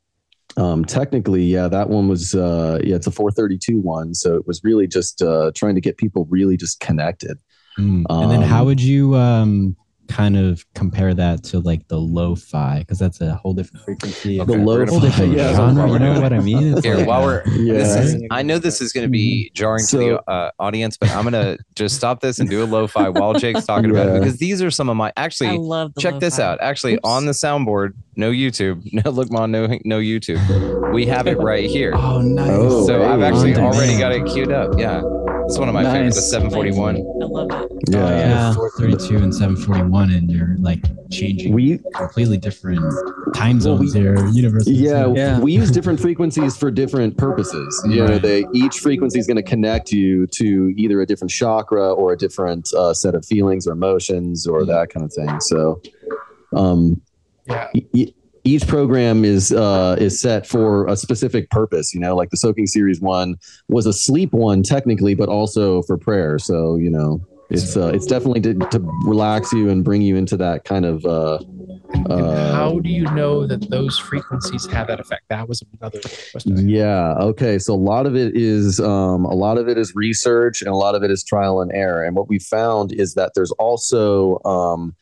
um, technically, yeah, that one was, uh, yeah, it's a 432 one. So it was really just, uh, trying to get people really just connected. Mm. and then how Um, would you um kind of compare that to like the lo-fi because that's a whole different frequency. Okay, The we're lo- gonna whole different yeah, genre. You know what I mean? It's Here, like, while we're Yeah. this is, I know this is going to be jarring to the uh, audience, but I'm going to just stop this and do a lo-fi while Jake's talking about it because these are some of my I actually. love Check this lo-fi. out. Actually, Oops. on the soundboard, no YouTube, <laughs> no look, mom, no no YouTube. We have it right here. oh, nice. Oh, so I've actually already got it queued up. Yeah, it's one of my favorites. The 741. I love it. Yeah. Oh, yeah, Yeah. 432 and 741, and you're like changing We, completely different time Well, we- zones here, universes. yeah, Yeah. we use different frequencies for different purposes. You know, they each frequency is going to connect you to either a different chakra or a different uh, set of feelings or emotions or that kind of thing. So, um, Yeah. e- each program is uh, is set for a specific purpose. You know, like the soaking series one was a sleep one technically, but also for prayer. So you know, it's uh, it's definitely to, to relax you and bring you into that kind of. Uh, Uh, how do you know that those frequencies have that effect? That was another question. Yeah. Okay. So a lot of it is um, a lot of it is research, and a lot of it is trial and error. And what we found is that there's also um,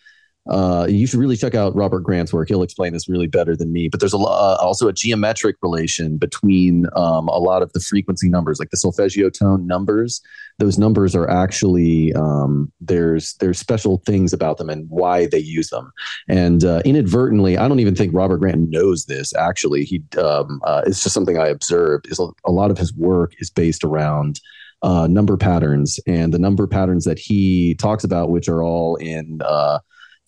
uh, you should really check out Robert Grant's work. He'll explain this really better than me. But there's a uh, also a geometric relation between um, a lot of the frequency numbers, like the solfeggio tone numbers. Those numbers are actually um, there's there's special things about them and why they use them. And uh, inadvertently, I don't even think Robert Grant knows this. Actually, he um, uh, it's just something I observed. Is a, a lot of his work is based around uh, number patterns and the number patterns that he talks about, which are all in uh,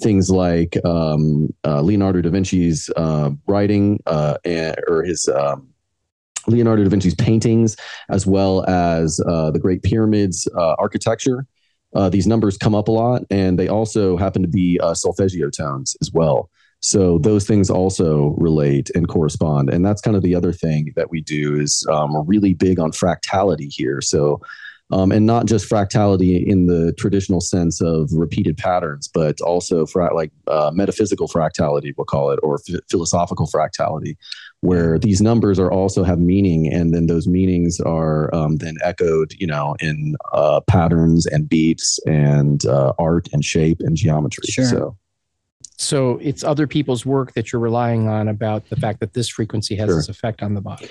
things like um, uh, Leonardo da Vinci's uh, writing uh, and, or his. Um, Leonardo da Vinci's paintings, as well as uh, the Great Pyramids uh, architecture, uh, these numbers come up a lot, and they also happen to be solfeggio tones as well. So those things also relate and correspond, and that's kind of the other thing that we do is um, we're really big on fractality here. So, um, and not just fractality in the traditional sense of repeated patterns, but also fra- like uh, metaphysical fractality, we'll call it, or ph philosophical fractality, where these numbers are also have meaning, and then those meanings are um, then echoed, you know, in uh, patterns and beats and uh, art and shape and geometry. Sure. So. So it's other people's work that you're relying on about the fact that this frequency has Sure. this effect on the body.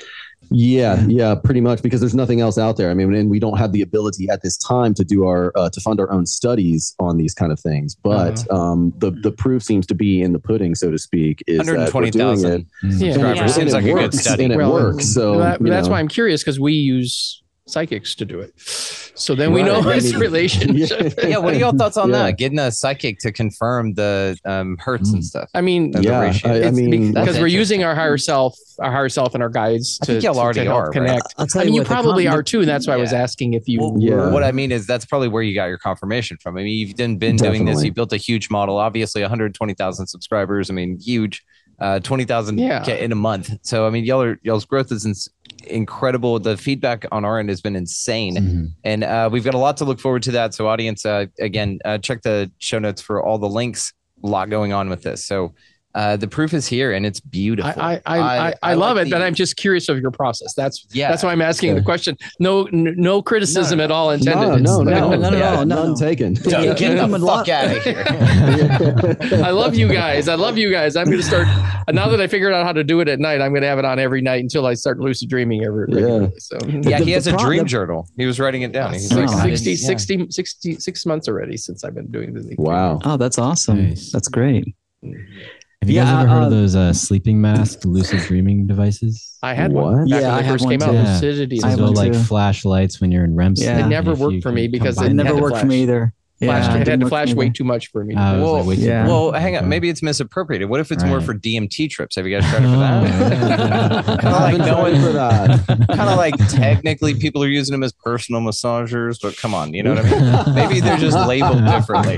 Yeah, yeah, pretty much because there's nothing else out there. I mean, and we don't have the ability at this time to do our uh, to fund our own studies on these kind of things. But Uh-huh. um, the the proof seems to be in the pudding, so to speak. Is that we're doing 120,000 it, Yeah. subscribers. Yeah. Seems and like it a good works, study. and it Well, works. So that- you that's know. why I'm curious because we use psychics to do it. So then we Right. know I its mean- relationship. yeah, what are y'all thoughts on Yeah. that? Getting a psychic to confirm the um, hertz and Mm. stuff. I mean, Yeah. I, I mean, because we're using our higher self, our higher self, and our guides I to, think y'all to- already to are, connect. I'll I mean, you what, the probably con- are too, and that's why I was asking if you. Well, Yeah. What I mean is that's probably where you got your confirmation from. I mean, you've been, been doing this. Definitely. You built a huge model, obviously 120,000 subscribers. I mean, huge, uh, 20,000 Yeah. In a month. So, I mean, y'all are, y'all's growth is ins- incredible. The feedback on our end has been insane. Mhm. And uh, we've got a lot to look forward to that. So, audience, uh, again, uh, check the show notes for all the links. A lot going on with this. So, uh, the proof is here and it's beautiful. I, I, I, I, I love like it, but I'm just curious of your process. That's Yeah. that's why I'm asking the question. No, n- no criticism No, at all intended. no, no, No, no, no, yeah, no, no. none taken. Dude, Yeah, get yeah, the a fuck lot- out of here. <laughs> I love you guys. I love you guys. I'm going to start now that I figured out how to do it at night. I'm going to have it on every night until I start lucid dreaming every. Yeah. So yeah, The- he has a pro- dream the- journal. He was writing it down. He's like I 60, yeah. 60, 60, six months already since I've been doing the Wow. Oh, that's awesome. That's great. Have you Yeah, guys ever heard uh, of those uh, sleeping mask lucid dreaming devices? I had What? one back Yeah, when I they have first one came out. Yeah. Lucidity. I Those one like too. flashlights when you're in REM sleep. Yeah. It never worked for me because it It never to worked for me either. Flash, Yeah, it had to flash way too much for me. Uh, it Well, like, way too yeah. Well, hang on. Maybe it's misappropriated. What if it's more for DMT trips? Have you guys <laughs> tried it for that? Oh, kind of like Been no one for that. kind of like <laughs> technically people are using them as personal massagers, but come on, you know what I mean? <laughs> Maybe they're just labeled differently.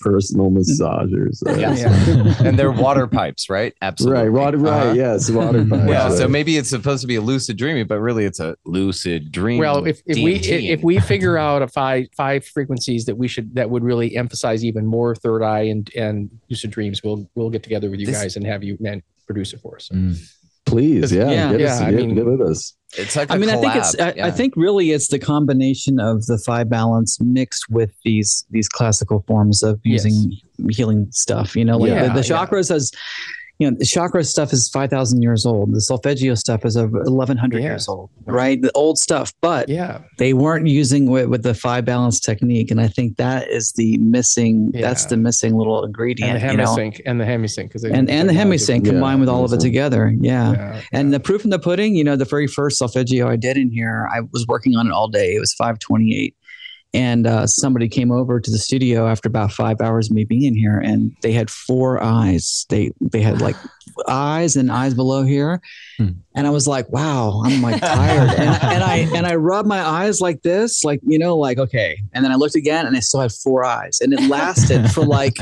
Personal massagers. uh, Yeah. And they're water pipes, right? Absolutely. Right, water, right, Uh-huh. yes, water <laughs> pipes. Yeah, so maybe it's supposed to be a lucid dreaming, but really it's a lucid dream. Well, if, if we if we figure out a five five frequencies that we should that would really emphasize even more third eye and and lucid dreams, we'll we'll get together with you This- guys and have you man produce it for us. Mm. Please, yeah, Yeah. get, Yeah, us, I get, mean- get with us. it's like I mean, I think it's. I, Yeah. I think really it's the combination of the Phi balance mixed with these these classical forms of Yes. using healing stuff. You know, like Yeah, the, the yeah. chakras has. You know, the chakra stuff is five thousand years old. The solfeggio stuff is over eleven hundred Yeah. years old, right? The old stuff, but Yeah, they weren't using with, with the Phi balance technique, and I think that is the missing. That's the missing little ingredient. and ingredient. the you know? hemisync and the hemisync because and and the hemisync Yeah, combined with all of it mm-hmm. together. Yeah. Yeah, And the proof in the pudding, you know, the very first solfeggio I did in here, I was working on it all day. It was 528. And uh, somebody came over to the studio after about five hours of me being in here, and they had four eyes. They they had like eyes and eyes below here, Hmm. and I was like, "Wow, I'm like tired." and, and I and I rubbed my eyes like this, like you know, like okay. And then I looked again, and I still had four eyes, and it lasted for like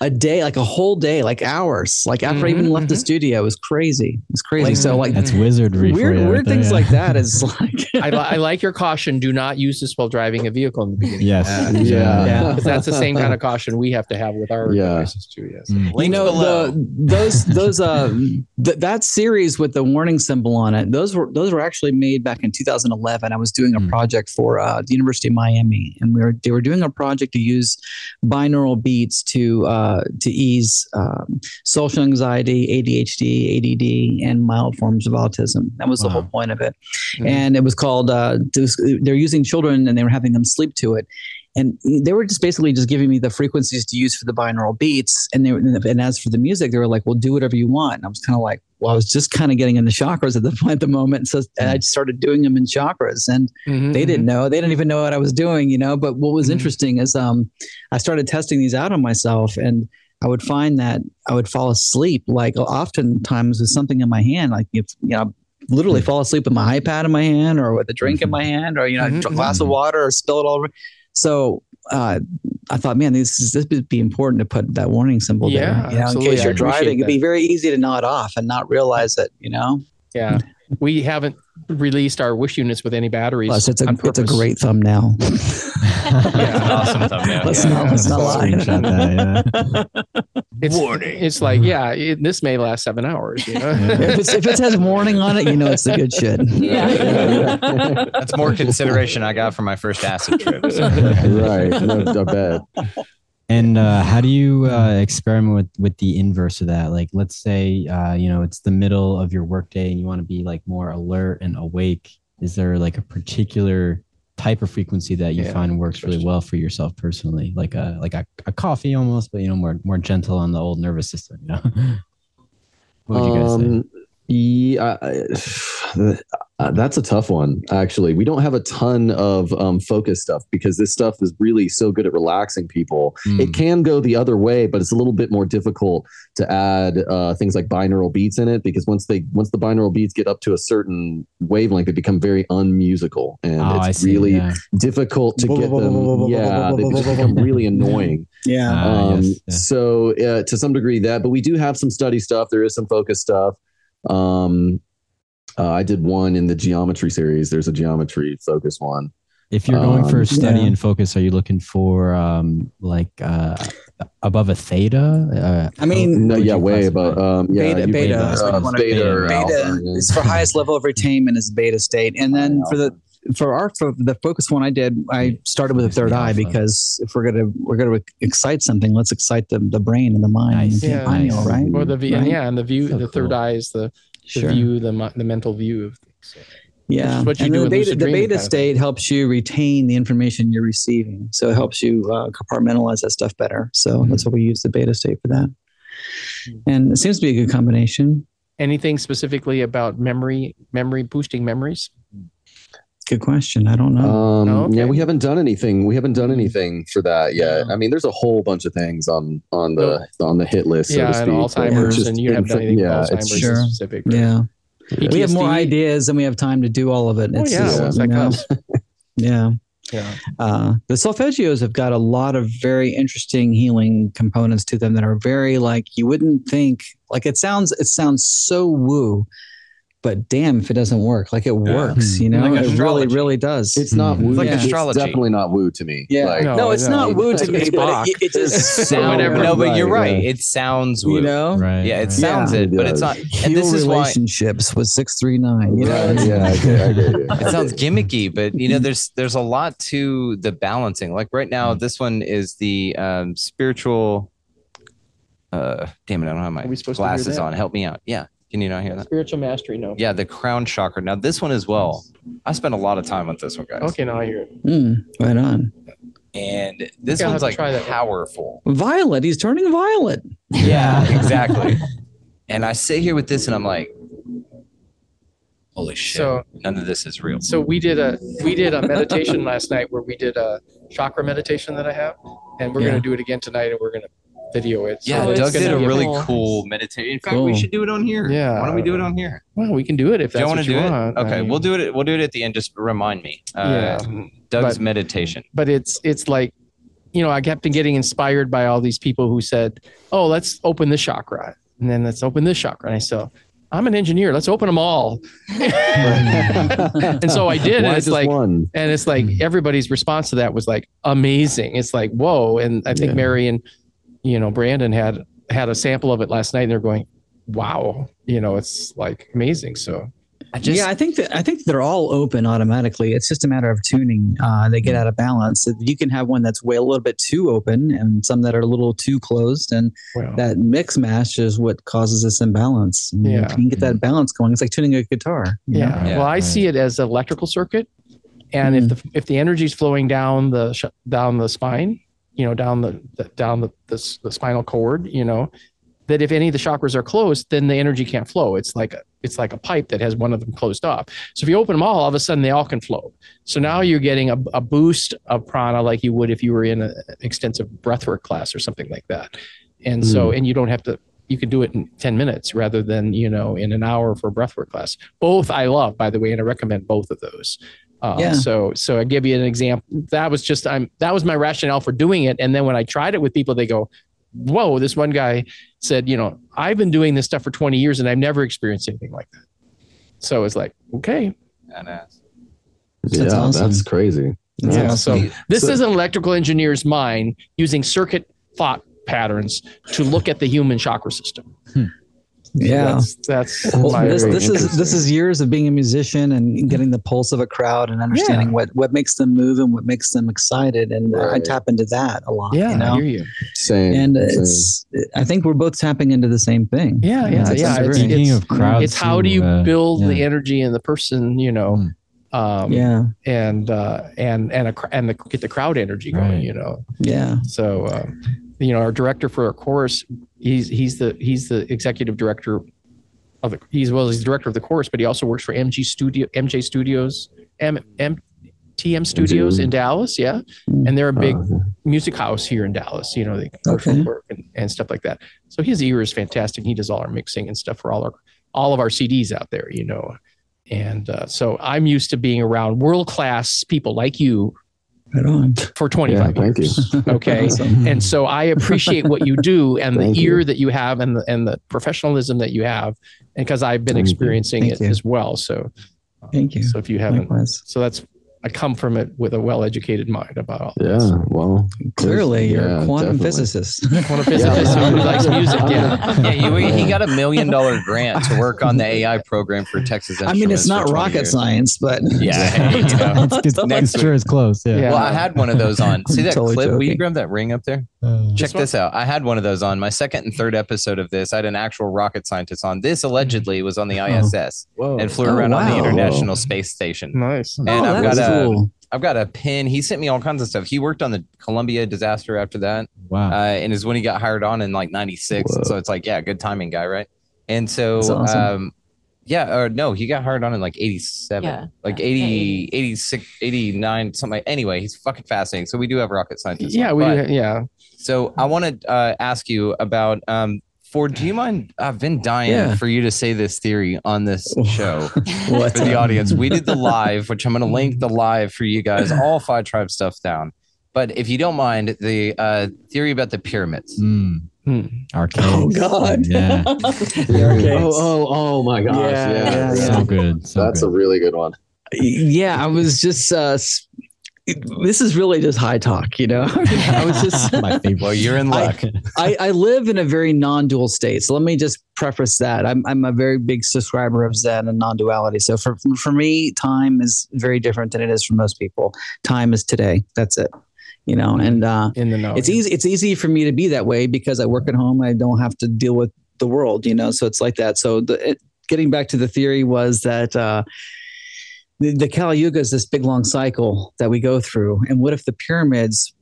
a day, like a whole day, like hours. Like after I even left the mhm. studio, it was crazy. It was crazy. so like That's wizardry. weird weird right there, things yeah. like that is like <laughs> I, li- I like your caution. Do not use this while driving a vehicle in the beginning. Yes. Uh, Yeah. Yeah. Because that's the same kind of caution we have to have with our Yeah. devices too. Yes. Mm. you know the those those uh th- that series with the warning symbol on it those were those were actually made back in 2011 i was doing a Hmm. project for uh, the university of miami and we were they were doing a project to use binaural beats to uh to ease um, social anxiety adhd add and mild forms of autism. That was the whole point of it. Mhm. and it was called uh they're using children and they were having them sleep to it and they were just basically just giving me the frequencies to use for the binaural beats. And they were, and as for the music they were like well do whatever you want. And i was kind of like well i was just kind of getting into chakras at the <laughs> at the moment. So and i started doing them in chakras. And Mhm, they didn't know they didn't even know what i was doing you know? But what was Mhm. interesting is um i started testing these out on myself and i would find that i would fall asleep like oftentimes with something in my hand like if you know literally fall asleep with my ipad in my hand or with a drink in my hand or you know a glass of water or spill it all over so uh, I thought, man, this is, this would be important to put that warning symbol Yeah, there. You know, in case you're driving, it'd be very easy to nod off and not realize it. You know, Yeah. We haven't released our wish units with any batteries. plus it's a it's a great thumbnail. <laughs> Yeah, awesome thumbnail. Let's Yeah. not let's not lie. That, yeah. <laughs> It's, It's like, yeah, it, this may last seven hours. You know? <laughs> if, it's, if it says warning on it, you know it's the good shit. Yeah. That's more consideration I got for my first acid trip. so. right. No, I bet. And uh, how do you uh, experiment with with the inverse of that? Like, let's say uh, you know it's the middle of your workday and you want to be like more alert and awake. Is there like a particular type of frequency that you Yeah, find works really well for yourself personally? Like a like a, a coffee almost, but you know more more gentle on the old nervous system. You know. <laughs> what would you guys say? Um, yeah, I- uh, that's a tough one. Actually, we don't have a ton of um, focus stuff because this stuff is really so good at relaxing people. Mm. It can go the other way, but it's a little bit more difficult to add uh, things like binaural beats in it because once they once the binaural beats get up to a certain wavelength, they become very unmusical, and Oh, it's really yeah. difficult to get them. Yeah, they just become really annoying. <laughs> Yeah. Ah, Um, yes, yeah. So uh, to some degree that, but we do have some study stuff. There is some focus stuff. Um, uh, I did one in the geometry series. There's a geometry focus one. If you're going for Um, study yeah. and focus, are you looking for um like uh above a theta? Uh, I mean- No, yeah, way above. Um, yeah, beta, you- beta. beta, is uh, one of- beta or beta is for highest level of attainment is beta state, and then for the for our for the focus one I did, I started with the third eye because if we're gonna we're gonna excite something, let's excite the, the brain and the mind, and Nice. the Yeah. pineal, right? Or the view, Right. yeah, and the view, So the third cool. eye is the, the Sure. view, the the mental view of things. Yeah, what you and do the beta, the beta state helps you retain the information you're receiving, so it helps you uh, compartmentalize that stuff better. So Mm-hmm. that's what we use the beta state for that, and it seems to be a good combination. Anything specifically about memory, memory boosting memories? Good question. I don't know. Um, Oh, okay. Yeah, we haven't done anything. We haven't done anything for that yet. I mean, there's a whole bunch of things on on the on the hit list. so yeah, to and speak, but Alzheimer's, just and you haven't done anything yeah, about it's Alzheimer's Sure. specific. right? yeah, we have more ideas than we have time to do all of it. Oh It's yeah, just, well, you know, <laughs> yeah. Yeah. Uh, the solfeggios have got a lot of very interesting healing components to them that are very like you wouldn't think. Like it sounds, it sounds so woo, but damn if it doesn't work. Like it works, you know. Like it really, astrology. really does. It's not Mhm. woo. It's like Yeah. astrology. definitely not woo to me. yeah, Like, No, no, it's no. not woo to me, It's but it, it just <laughs> sounds, whatever. No, but you're Right, right. yeah. It sounds woo. you know. Right. Yeah, it right. sounds Yeah. it, but it's not. Heal And this is why relationships with six three nine. You know, Right, yeah, I get, I get it sounds gimmicky, but you know, <laughs> there's there's a lot to the balancing. Like right now, this one is the um, spiritual. Uh, damn it! I don't have my Are we supposed to hear glasses on. Help me out. Yeah, can you not hear that? Spiritual mastery, no. Yeah, the crown chakra. Now this one as well. I spent a lot of time with this one, guys. Okay, now I hear it. Mm, right on. And this Yeah, one's like try that one. powerful. Violet, he's turning violet. Yeah, <laughs> exactly. and I sit here with this, and I'm like, holy shit! So- none of this is real. So we did a we did a meditation last night where we did a chakra meditation that I have, and we're Yeah. gonna do it again tonight, and we're gonna video it. Yeah, So it's Doug did a really cool- cool meditation. In fact, Cool. we should do it on here. Yeah. Why don't we do it on here? Well, we can do it if Do you that's want what to you do it? want. I Okay, mean, we'll do it. We'll do it at the end. Just remind me. Uh, Yeah, Doug's but- meditation. but it's it's like, you know, I kept getting inspired by all these people who said, "Oh, let's open this chakra, and then let's open this chakra." And I said, "I'm an engineer. Let's open them all." <laughs> and so I did, Why and it's like, one? and it's like everybody's response to that was like amazing. It's like whoa, and I think Yeah. Mary and you know Brandon had had a sample of it last night, and they're going, "Wow," you know, it's like amazing. So I just yeah, I think that I think they're all open automatically. It's just a matter of tuning. Uh, they get out of balance. You can have one that's way a little bit too open, and some that are a little too closed, and well, that mix match is what causes this imbalance. And Yeah. You can get that balance going, it's like tuning a guitar. yeah. Yeah, Well, I right. see it as an electrical circuit, and if the if the energy is flowing down the sh- down the spine, you know, down the, the down the, the the spinal cord, you know, that if any of the chakras are closed, then the energy can't flow. It's like a it's like a pipe that has one of them closed off. So if you open them all, all of a sudden they all can flow. So now you're getting a, a boost of prana like you would if you were in an extensive breathwork class or something like that. And so, hmm. and you don't have to. You can do it in 10 minutes rather than, you know, in an hour for a breathwork class. Both I love, by the way, and I recommend both of those. Uh, Yeah. So, so I give you an example. That was just I'm that was my rationale for doing it. And then when I tried it with people, they go, "Whoa!" This one guy said, "You know, I've been doing this stuff for 20 years and I've never experienced anything like that." So it's like, okay, Badass. That's yeah, awesome. that's crazy. That's yeah. awesome. So this So- is an electrical engineer's mind using circuit thought patterns to look at the human chakra system. Yeah. that's, that's Well, this, this is this is years of being a musician and getting the pulse of a crowd and understanding what what makes them move and what makes them excited and I tap into that a lot yeah. you I hear you. Same. and same. it's I think we're both tapping into the same thing Yeah, yeah, It's- yeah. it's It's, Speaking it's, of crowds, it's how do you uh, build the energy in the person, you know, Mm. um, yeah and uh, and and a, and the, get the crowd energy going, Right. you know. yeah So, um, you know, our director for our chorus, he's he's the he's the executive director of the he's well he's the director of the chorus, but he also works for MG Studio MJ Studios M M TM Studios in Dallas, yeah, Mm. and they're a big Uh, music house here in Dallas. You know, they commercial Okay. work and, and stuff like that. So his ear is fantastic. He does all our mixing and stuff for all our all of our CDs out there. You know, and uh, so I'm used to being around world class people like you right on for yeah, 25 thank you. years. <laughs> Okay. Awesome. And so I appreciate what you do and the ear you. that you have and the, and the professionalism that you have. And because I've been Thank experiencing Thank it you. as well. So, Thank you. so if you haven't, Likewise. so that's, I come from it with a well-educated mind about all Yeah, this. well, Clearly, you're yeah, a quantum definitely. physicist. Quantum physicist who likes music. <laughs> Yeah. Yeah, you, he got a million dollar grant to work on the AI program for Texas. I mean, it's not rocket years. science, but <laughs> Yeah, hey, you know. it's, it's, Next it's sure it's close. Yeah. Yeah. Well, I had one of those on. See that Totally clip? Will you joking. grab that ring up there? Uh, Check This this out. I had one of those on my second and third episode of this. I had an actual rocket scientist on. This allegedly was on the ISS Whoa. and flew Oh, around on the wow. International Space Station. Nice. And oh, I've got a cool. I've got a pin. He sent me all kinds of stuff. He worked on the Columbia disaster after that, wow. uh, and is when he got hired on in like '96. Whoa. So it's like, yeah, good timing, guy, right? And so, awesome. um, yeah, or no, he got hired on in like '87, Yeah. like Yeah, 80, 86, 89, something. Like, anyway, he's fucking fascinating. So we do have rocket scientists. Yeah, on, we but- do. Yeah. So I want to uh, ask you about um, Ford. Do you mind? I've been dying Yeah. for you to say this theory on this show <laughs> What's for the audience. We did the live, which I'm going to link the live for you guys, all Phi Tribe stuff down. But if you don't mind, the uh, theory about the pyramids. Mm, Hmm. arcades. Oh, God. Yeah. <laughs> Oh, oh, oh my gosh. Yeah, Yeah. yeah, yeah. So good. So That's good. a really good one. yeah, I was just. Uh, s- this is really just high talk, you know. <laughs> I was just. <laughs> my favorite. Well, you're in I- luck. <laughs> I, I live in a very non-dual state. So let me just preface that. I'm I'm a very big subscriber of Zen and non-duality. So for for me, time is very different than it is for most people. Time is today. That's it. You know, and uh, In the know. it's easy. It's easy for me to be that way because I work at home. I don't have to deal with the world. You know, so it's like that. So the, it, getting back to the theory was that. Uh, the, the Kali Yuga is this big long cycle that we go through. And what if the pyramids,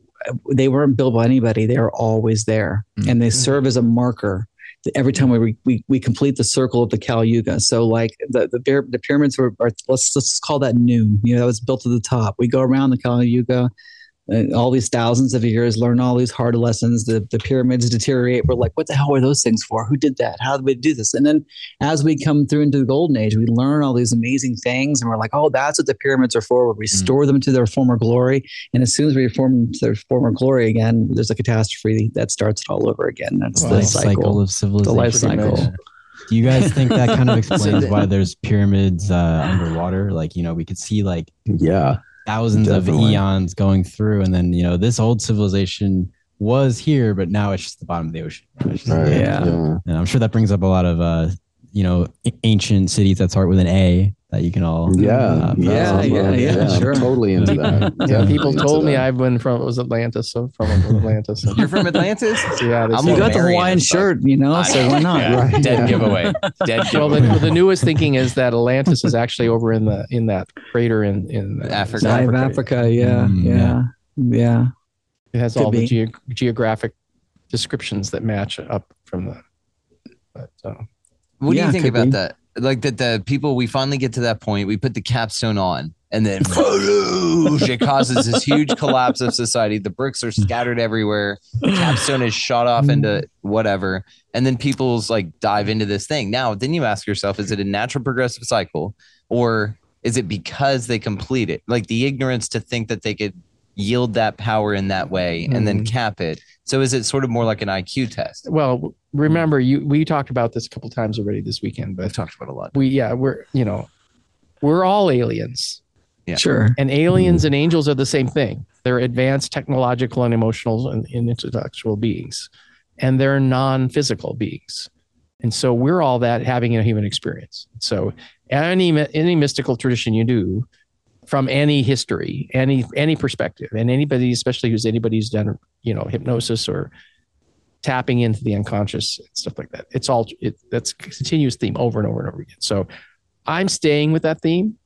they weren't built by anybody, they are always there mm. and they serve as a marker every time we, we, we complete the circle of the Kali Yuga. So like the, the, the pyramids were, are, let's, let's call that noon, you know, that was built at the top. We go around the Kali Yuga, all these thousands of years, learn all these hard lessons. The, the pyramids deteriorate. We're like, what the hell are those things for? Who did that? How did we do this? And then as we come through into the golden age, we learn all these amazing things, and we're like, oh, that's what the pyramids are for. We restore them to their former glory, and as soon as we reform them to their former glory again, there's a catastrophe that starts it all over again. That's Wow. the cycle. cycle of civilization. The life cycle. Do you guys think that kind of <laughs> explains why there's pyramids uh, underwater? Like, you know, we could see like Yeah. Thousands Definitely. of eons going through, and then you know, this old civilization was here, but now it's just the bottom of the ocean. It's just- Right. Yeah. And I'm sure that brings up a lot of uh, you know, ancient cities that start with an A that you can all Yeah. uh, Yeah, I'm, yeah, yeah, I'm sure. Totally into that. <laughs> yeah, people told me that. I've been from it was Atlantis, so from Atlantis. So, You're from Atlantis? so <laughs> yeah, they I'm You got the Hawaiian shirt, you know, I so why not? Yeah. Right. Dead Yeah. giveaway. <laughs> Dead well, giveaway. the, the newest thinking is that Atlantis is actually over in the in that crater in in Africa. South Side Africa, yeah, Mm, yeah, yeah. It has Could all be. the geo- geographic descriptions that match up from the. But, uh, What do you think about be. that? Like that the people we finally get to that point, we put the capstone on, and then <laughs> it causes this huge collapse of society. The bricks are scattered everywhere. The capstone is shot off into whatever, and then people's like dive into this thing. Now, then you ask yourself, is it a natural progressive cycle, or is it because they complete it? Like the ignorance to think that they could yield that power in that way and then Mhm. cap it. So is it sort of more like an IQ test? well, remember you we talked about this a couple times already this weekend, but I've talked about a lot. we yeah we're you know we're all aliens. Yeah. Sure. And aliens and angels are the same thing. They're advanced technological and emotional and, and intellectual beings, and they're non-physical beings. And so we're all that having a human experience. So any any mystical tradition you do from any history, any any perspective, and anybody, especially who's anybody who's done you know hypnosis or tapping into the unconscious and stuff like that. It's all it that's a continuous theme over and over and over again. So I'm staying with that theme.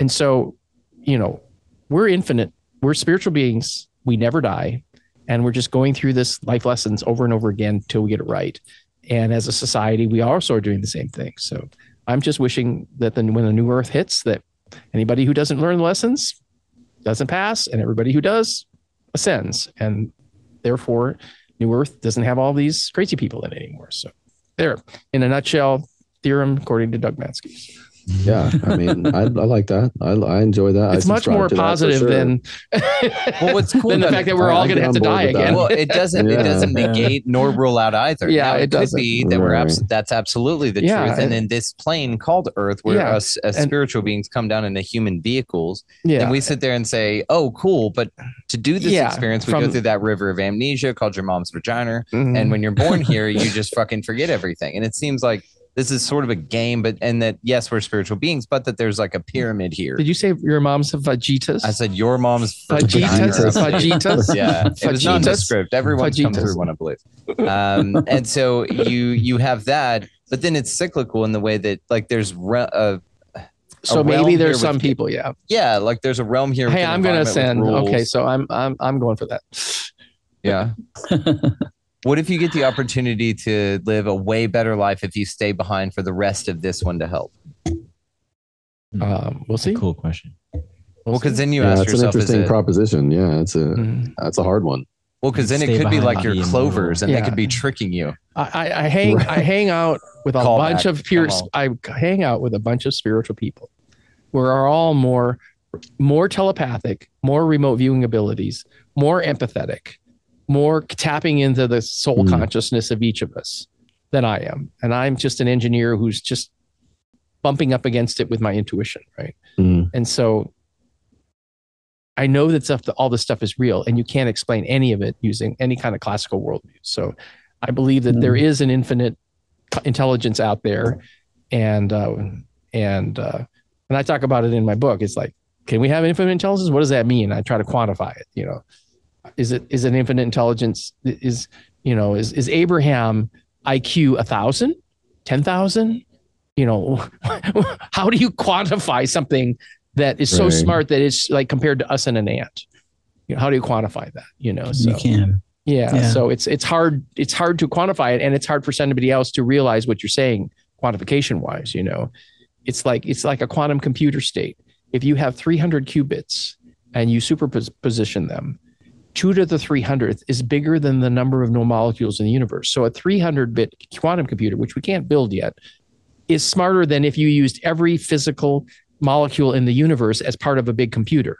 And so, you know, we're infinite. We're spiritual beings. We never die. And we're just going through this life lessons over and over again till we get it right. And as a society, we also are doing the same thing. So I'm just wishing that when the new earth hits, that anybody who doesn't learn lessons doesn't pass, and everybody who does ascends. And therefore, New Earth doesn't have all these crazy people in it anymore. So there, in a nutshell, theorem according to Doug Matzke. Yeah, I mean, I, I like that. I, I enjoy that. It's I much subscribe more to that for positive sure. than Well, what's cool <laughs> than the fact that we're all gonna have to die again. well, it doesn't. It doesn't Yeah. negate nor rule out either. Yeah, Now, it it, could doesn't. be that we're abs- that's absolutely the Yeah, truth. And and- in this plane called Earth, where Yeah, us as and- spiritual beings come down in into human vehicles, yeah, and we sit there and say, "Oh, cool," but to do this Yeah, experience, we go through that river of amnesia called your mom's vagina. Mhm. And when you're born <laughs> here, you just fucking forget everything. And it seems like this is sort of a game, but and that yes, we're spiritual beings, but that there's like a pyramid here. did you say your mom's a Vegetas? I said your mom's Fajitas? vagina. Fajitas? <laughs> Yeah, it was Fajitas? nondescript. Everyone's come through one, I believe. Um, and so you you have that, but then it's cyclical in the way that like there's re- uh, So maybe here there's with- some people, yeah. yeah, like there's a realm here. Hey, I'm going to send. Okay, so I'm I'm I'm going for that. yeah. <laughs> What if you get the opportunity to live a way better life if you stay behind for the rest of this one to help? Um, we'll see. Cool question. Well, because then you yeah, ask it's an yourself, is interesting it, proposition. Yeah, it's a Mhm. that's a hard one. well, because then it could be like your clovers, and Yeah. they could be tricking you. I, I, I hang I hang out with a Call bunch back. of pure I hang out with a bunch of spiritual people who are all more more telepathic, more remote viewing abilities, more empathetic, more tapping into the soul Mm. consciousness of each of us than I am. And I'm just an engineer who's just bumping up against it with my intuition, right? Mm. And so I know that stuff, all this stuff is real, and you can't explain any of it using any kind of classical worldview. So I believe that there is an infinite intelligence out there, and uh, and uh, and I talk about it in my book. It's like, can we have infinite intelligence? What does that mean? I try to quantify it. You know, is it is an infinite intelligence? Is you know is is Abraham IQ a thousand, ten thousand? You know, <laughs> how do you quantify something that is so Right. smart that it's like compared to us and an ant? You know, how do you quantify that? You know, so you can. yeah, Yeah. So it's it's hard it's hard to quantify it, and it's hard for somebody else to realize what you're saying quantification wise. You know, it's like it's like a quantum computer state. If you have 300 qubits and you superposition them, two to the 300th is bigger than the number of known molecules in the universe. So a 300 bit quantum computer, which we can't build yet, is smarter than if you used every physical molecule in the universe as part of a big computer.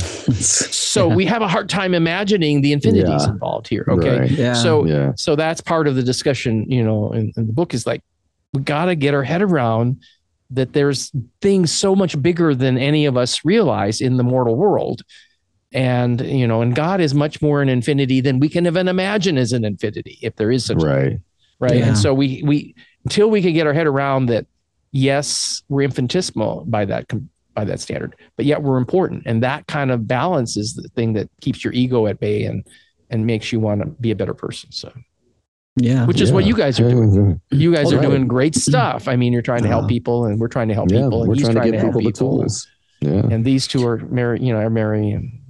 So <laughs> we have a hard time imagining the infinities Yeah. involved here. Okay. Right. yeah. So Yeah. so that's part of the discussion, you know, in, in the book is like we got to get our head around that there's things so much bigger than any of us realize in the mortal world. And you know, and God is much more an infinity than we can even imagine as an infinity, if there is such a Right. right Yeah. and so we we until we can get our head around that yes we're infinitesimal by that by that standard but yet we're important and that kind of balance is the thing that keeps your ego at bay and and makes you want to be a better person so yeah. which is what you guys are doing you guys are Right. doing great <clears throat> stuff i mean you're trying to help people and we're trying to help Yeah, people and we're he's trying to give help people the people tools. Yeah. and these two are mary you know are mary and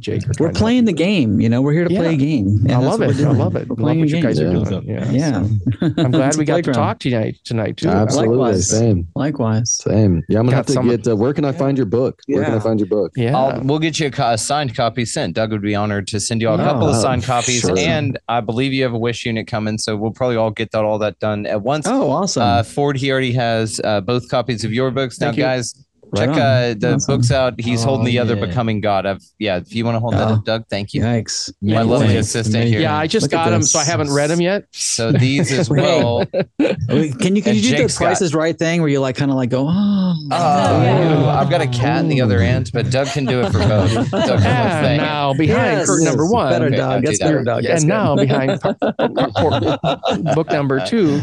jake We're trying to help playing the game. You know, we're here to play a game. and i that's love it i love it We're love playing what a you guys game. are Yeah. doing yeah, Yeah. so <laughs> i'm glad we got to playground. talk tonight tonight too Absolutely. Likewise. Same. Likewise. Same. Yeah, I'm gonna Got have to some- get. Uh, where can I find your book? Where can I find your book? yeah I'll, we'll get you a, a signed copy sent. Doug would be honored to send you all a Yeah. couple of Oh, signed copies, sure. and I believe you have a wish unit coming, so we'll probably all get that all that done at once. Oh, awesome. Uh, Ford, he already has uh, both copies of your books. Now, Thank you. guys, Right check on. uh, the Awesome. books out. He's Oh, holding the other yeah. Becoming God. I've yeah. If you want to hold that Oh. up, Doug, thank you. Yikes. My Many lovely thanks. assistant Many here. Yeah, I just Look got them, so I haven't read them yet. So these as <laughs> well. Can you can you do Jake's the Price got- is Right thing where you like kind of like go, oh, Oh, Yeah. I've got a cat in the other end, but Doug can do it for <laughs> both. Doug, come on, And thing. now behind Yes, curtain number one. Better Okay, dog. I'll That's do that. better dog. And now behind <laughs> book number two.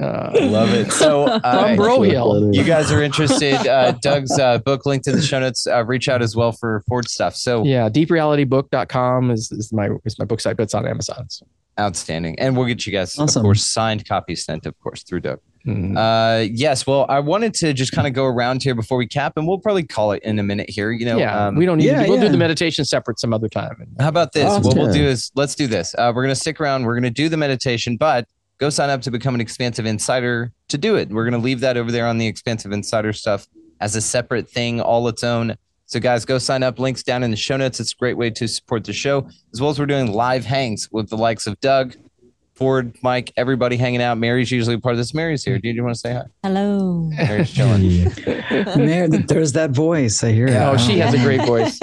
Uh, Love it. So <laughs> uh, From Bro you guys are interested. Uh, Doug's uh, book linked in the show notes. Uh, reach out as well for Ford stuff. So Yeah, deeprealitybook.com is, is my is my book site, but it's on Amazon. So. outstanding. And we'll get you guys, Awesome. of course, signed copies sent, of course, through Doug. Mm. Uh, yes. Well, I wanted to just kind of go around here before we cap, and we'll probably call it in a minute here. You know, yeah, um, we don't need yeah, to. We'll do the meditation separate some other time. How about this? Oh, what we'll do is let's do this. Uh, we're gonna stick around. We're gonna do the meditation, but go sign up to become an expansive insider to do it. We're gonna leave that over there on the expansive insider stuff as a separate thing, all its own. So guys, go sign up. Links down in the show notes. It's a great way to support the show, as well as we're doing live hangs with the likes of Doug, Ford, Mike, everybody hanging out. Mary's usually part of this. Mary's here. Do you want to say hi? Hello. Mary's chilling. <laughs> Yeah. There, there's that voice. I hear it. Oh, she has a great <laughs> voice.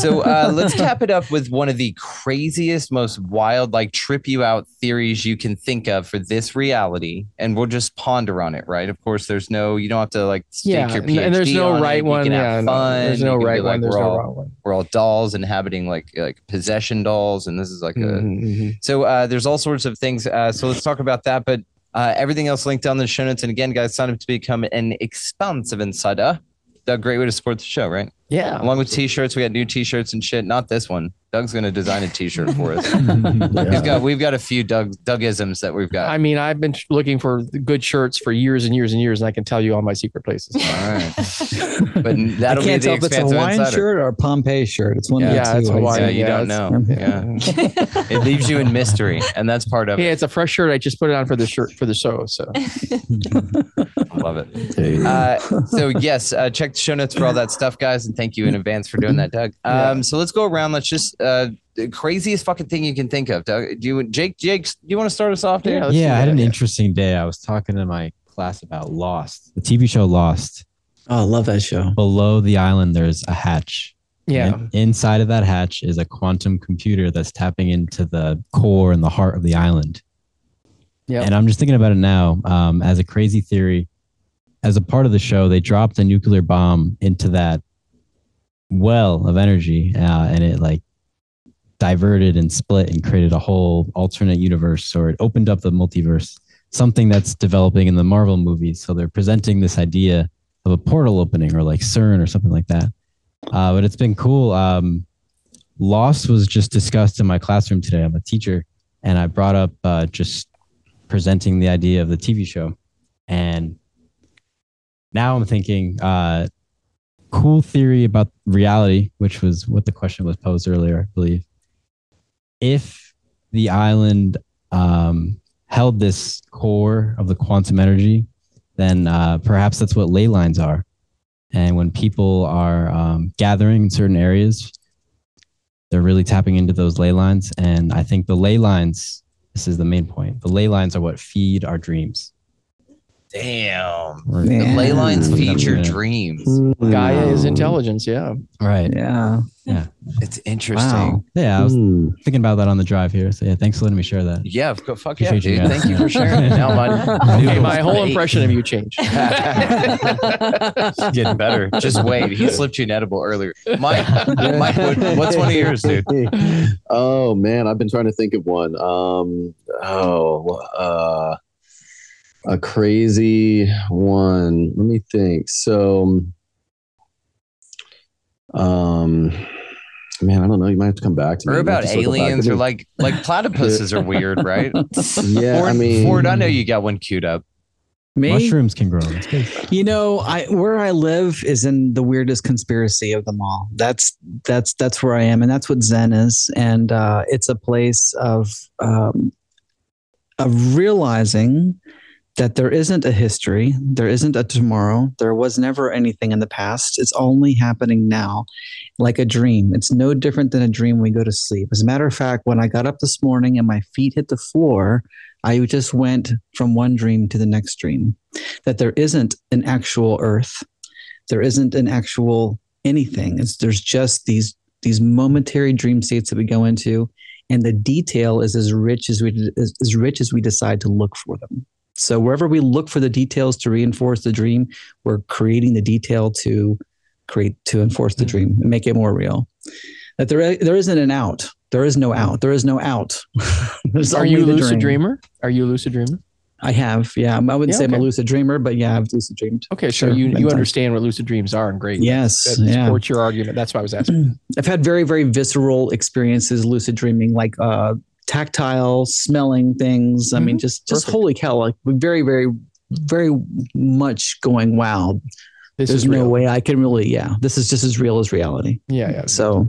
So uh, let's cap it up with one of the craziest, most wild, like trip you out theories you can think of for this reality, and we'll just ponder on it. Right? Of course, there's no, you don't have to like stake Yeah, your and, PhD and there's no on right it. You one. can Yeah, have no, fun. there's You no can be right like, one. There's we're no all, wrong one. We're all dolls inhabiting like like possession dolls, and this is like a Mhm, mhm. so uh, there's all sorts of things. Uh, so let's talk about that. But uh, everything else linked down in the show notes. And again, guys, sign up to become an expansive insider. A great way to support the show, right? Yeah. Along with t-shirts, we got new t-shirts and shit. Not this one. Doug's gonna design a t-shirt for us. <laughs> He's got we've got a few Doug Dougisms that we've got. I mean, I've been looking for good shirts for years and years and years, and I can tell you all my secret places. all right. But that'll be can't the tell if it's a expansive Hawaiian insider. shirt or a Pompeii shirt. It's one Yeah, of the yeah, two. it's I'd Hawaiian. Yeah, say. you don't know. Yeah. It leaves you in mystery, and that's part of Yeah, it. it's a fresh shirt. I just put it on for the shirt for the show. So I <laughs> <laughs> love it. <laughs> Hey, Uh, so yes, uh, check the show notes for all that stuff, guys, and thank you in advance for doing that, Doug. Um, so let's go around. Let's just uh, the craziest fucking thing you can think of, Doug. Do you, Jake? Jake, do you want to start us off, dude? Yeah, yeah, I had an yeah. interesting day. I was talking to my class about Lost, the TV show Lost. Oh, I love that show. Below the island, there's a hatch. yeah. And inside of that hatch is a quantum computer that's tapping into the core and the heart of the island. Yeah. And I'm just thinking about it now um, as a crazy theory. As a part of the show, they dropped a nuclear bomb into that well of energy, uh, and it like diverted and split and created a whole alternate universe, or it opened up the multiverse. Something that's developing in the Marvel movies. So they're presenting this idea of a portal opening, or like CERN, or something like that. Uh, but it's been cool. Um, Lost was just discussed in my classroom today. I'm a teacher, and I brought up uh, just presenting the idea of the TV show. And now I'm thinking, uh, cool theory about reality, which was what the question was posed earlier, I believe. If the island um, held this core of the quantum energy, then uh, perhaps that's what ley lines are. And when people are um, gathering in certain areas, they're really tapping into those ley lines. And I think the ley lines, this is the main point, the ley lines are what feed our dreams. Damn. Or- The ley lines Yeah. feed your dreams. Gaia is intelligence. Yeah. Right. Yeah. Yeah. It's interesting. Wow. Yeah, I was Hmm. thinking about that on the drive here. So yeah, thanks for letting me share that. Yeah, of course. Fuck yeah, Appreciate you dude. Thank you for sharing it. <laughs> Now my, Okay, my whole impression of you changed. <laughs> <laughs> Getting better. Just wait. He slipped you an edible earlier. Mike, Mike what's one of yours, dude? oh man, I've been trying to think of one. Um, oh, uh, a crazy one. Let me think. So, um, man, I don't know. You might have to come back to me. Or You might have about to circle back. aliens or like like platypuses are weird, right? <laughs> yeah, Ford, I mean, Ford, I know you got one queued up. Me? Mushrooms can grow. It's good. You know, I where I live is in the weirdest conspiracy of them all. That's that's that's where I am, and that's what Zen is, and uh, it's a place of um, of realizing that there isn't a history, there isn't a tomorrow, there was never anything in the past. It's only happening now, like a dream. It's no different than a dream when we go to sleep. As a matter of fact, when I got up this morning and my feet hit the floor, I just went from one dream to the next dream that there isn't an actual earth there isn't an actual anything. It's, there's just these these momentary dream states that we go into, and the detail is as rich as we as, as rich as we decide to look for them. So wherever we look for the details to reinforce the dream, we're creating the detail to create to enforce the dream and make it more real. That there there isn't an out. There is no out. There is no out. <laughs> Are you a lucid dream. dreamer? Are you a lucid dreamer? I have, yeah. I wouldn't Yeah, say I'm a lucid dreamer, but yeah, I've lucid dreamed. Okay, so Sure, you you understand what lucid dreams are, and great. Yes, that yeah. supports your argument. That's why I was asking. <clears throat> I've had very, very visceral experiences lucid dreaming, like uh, tactile, smelling things. I mean, just, just Mm-hmm. Perfect. holy cow! Like very, very, very much going. Wow, This there's is no real. way I can really. Yeah, this is just as real as reality. Yeah, yeah. So,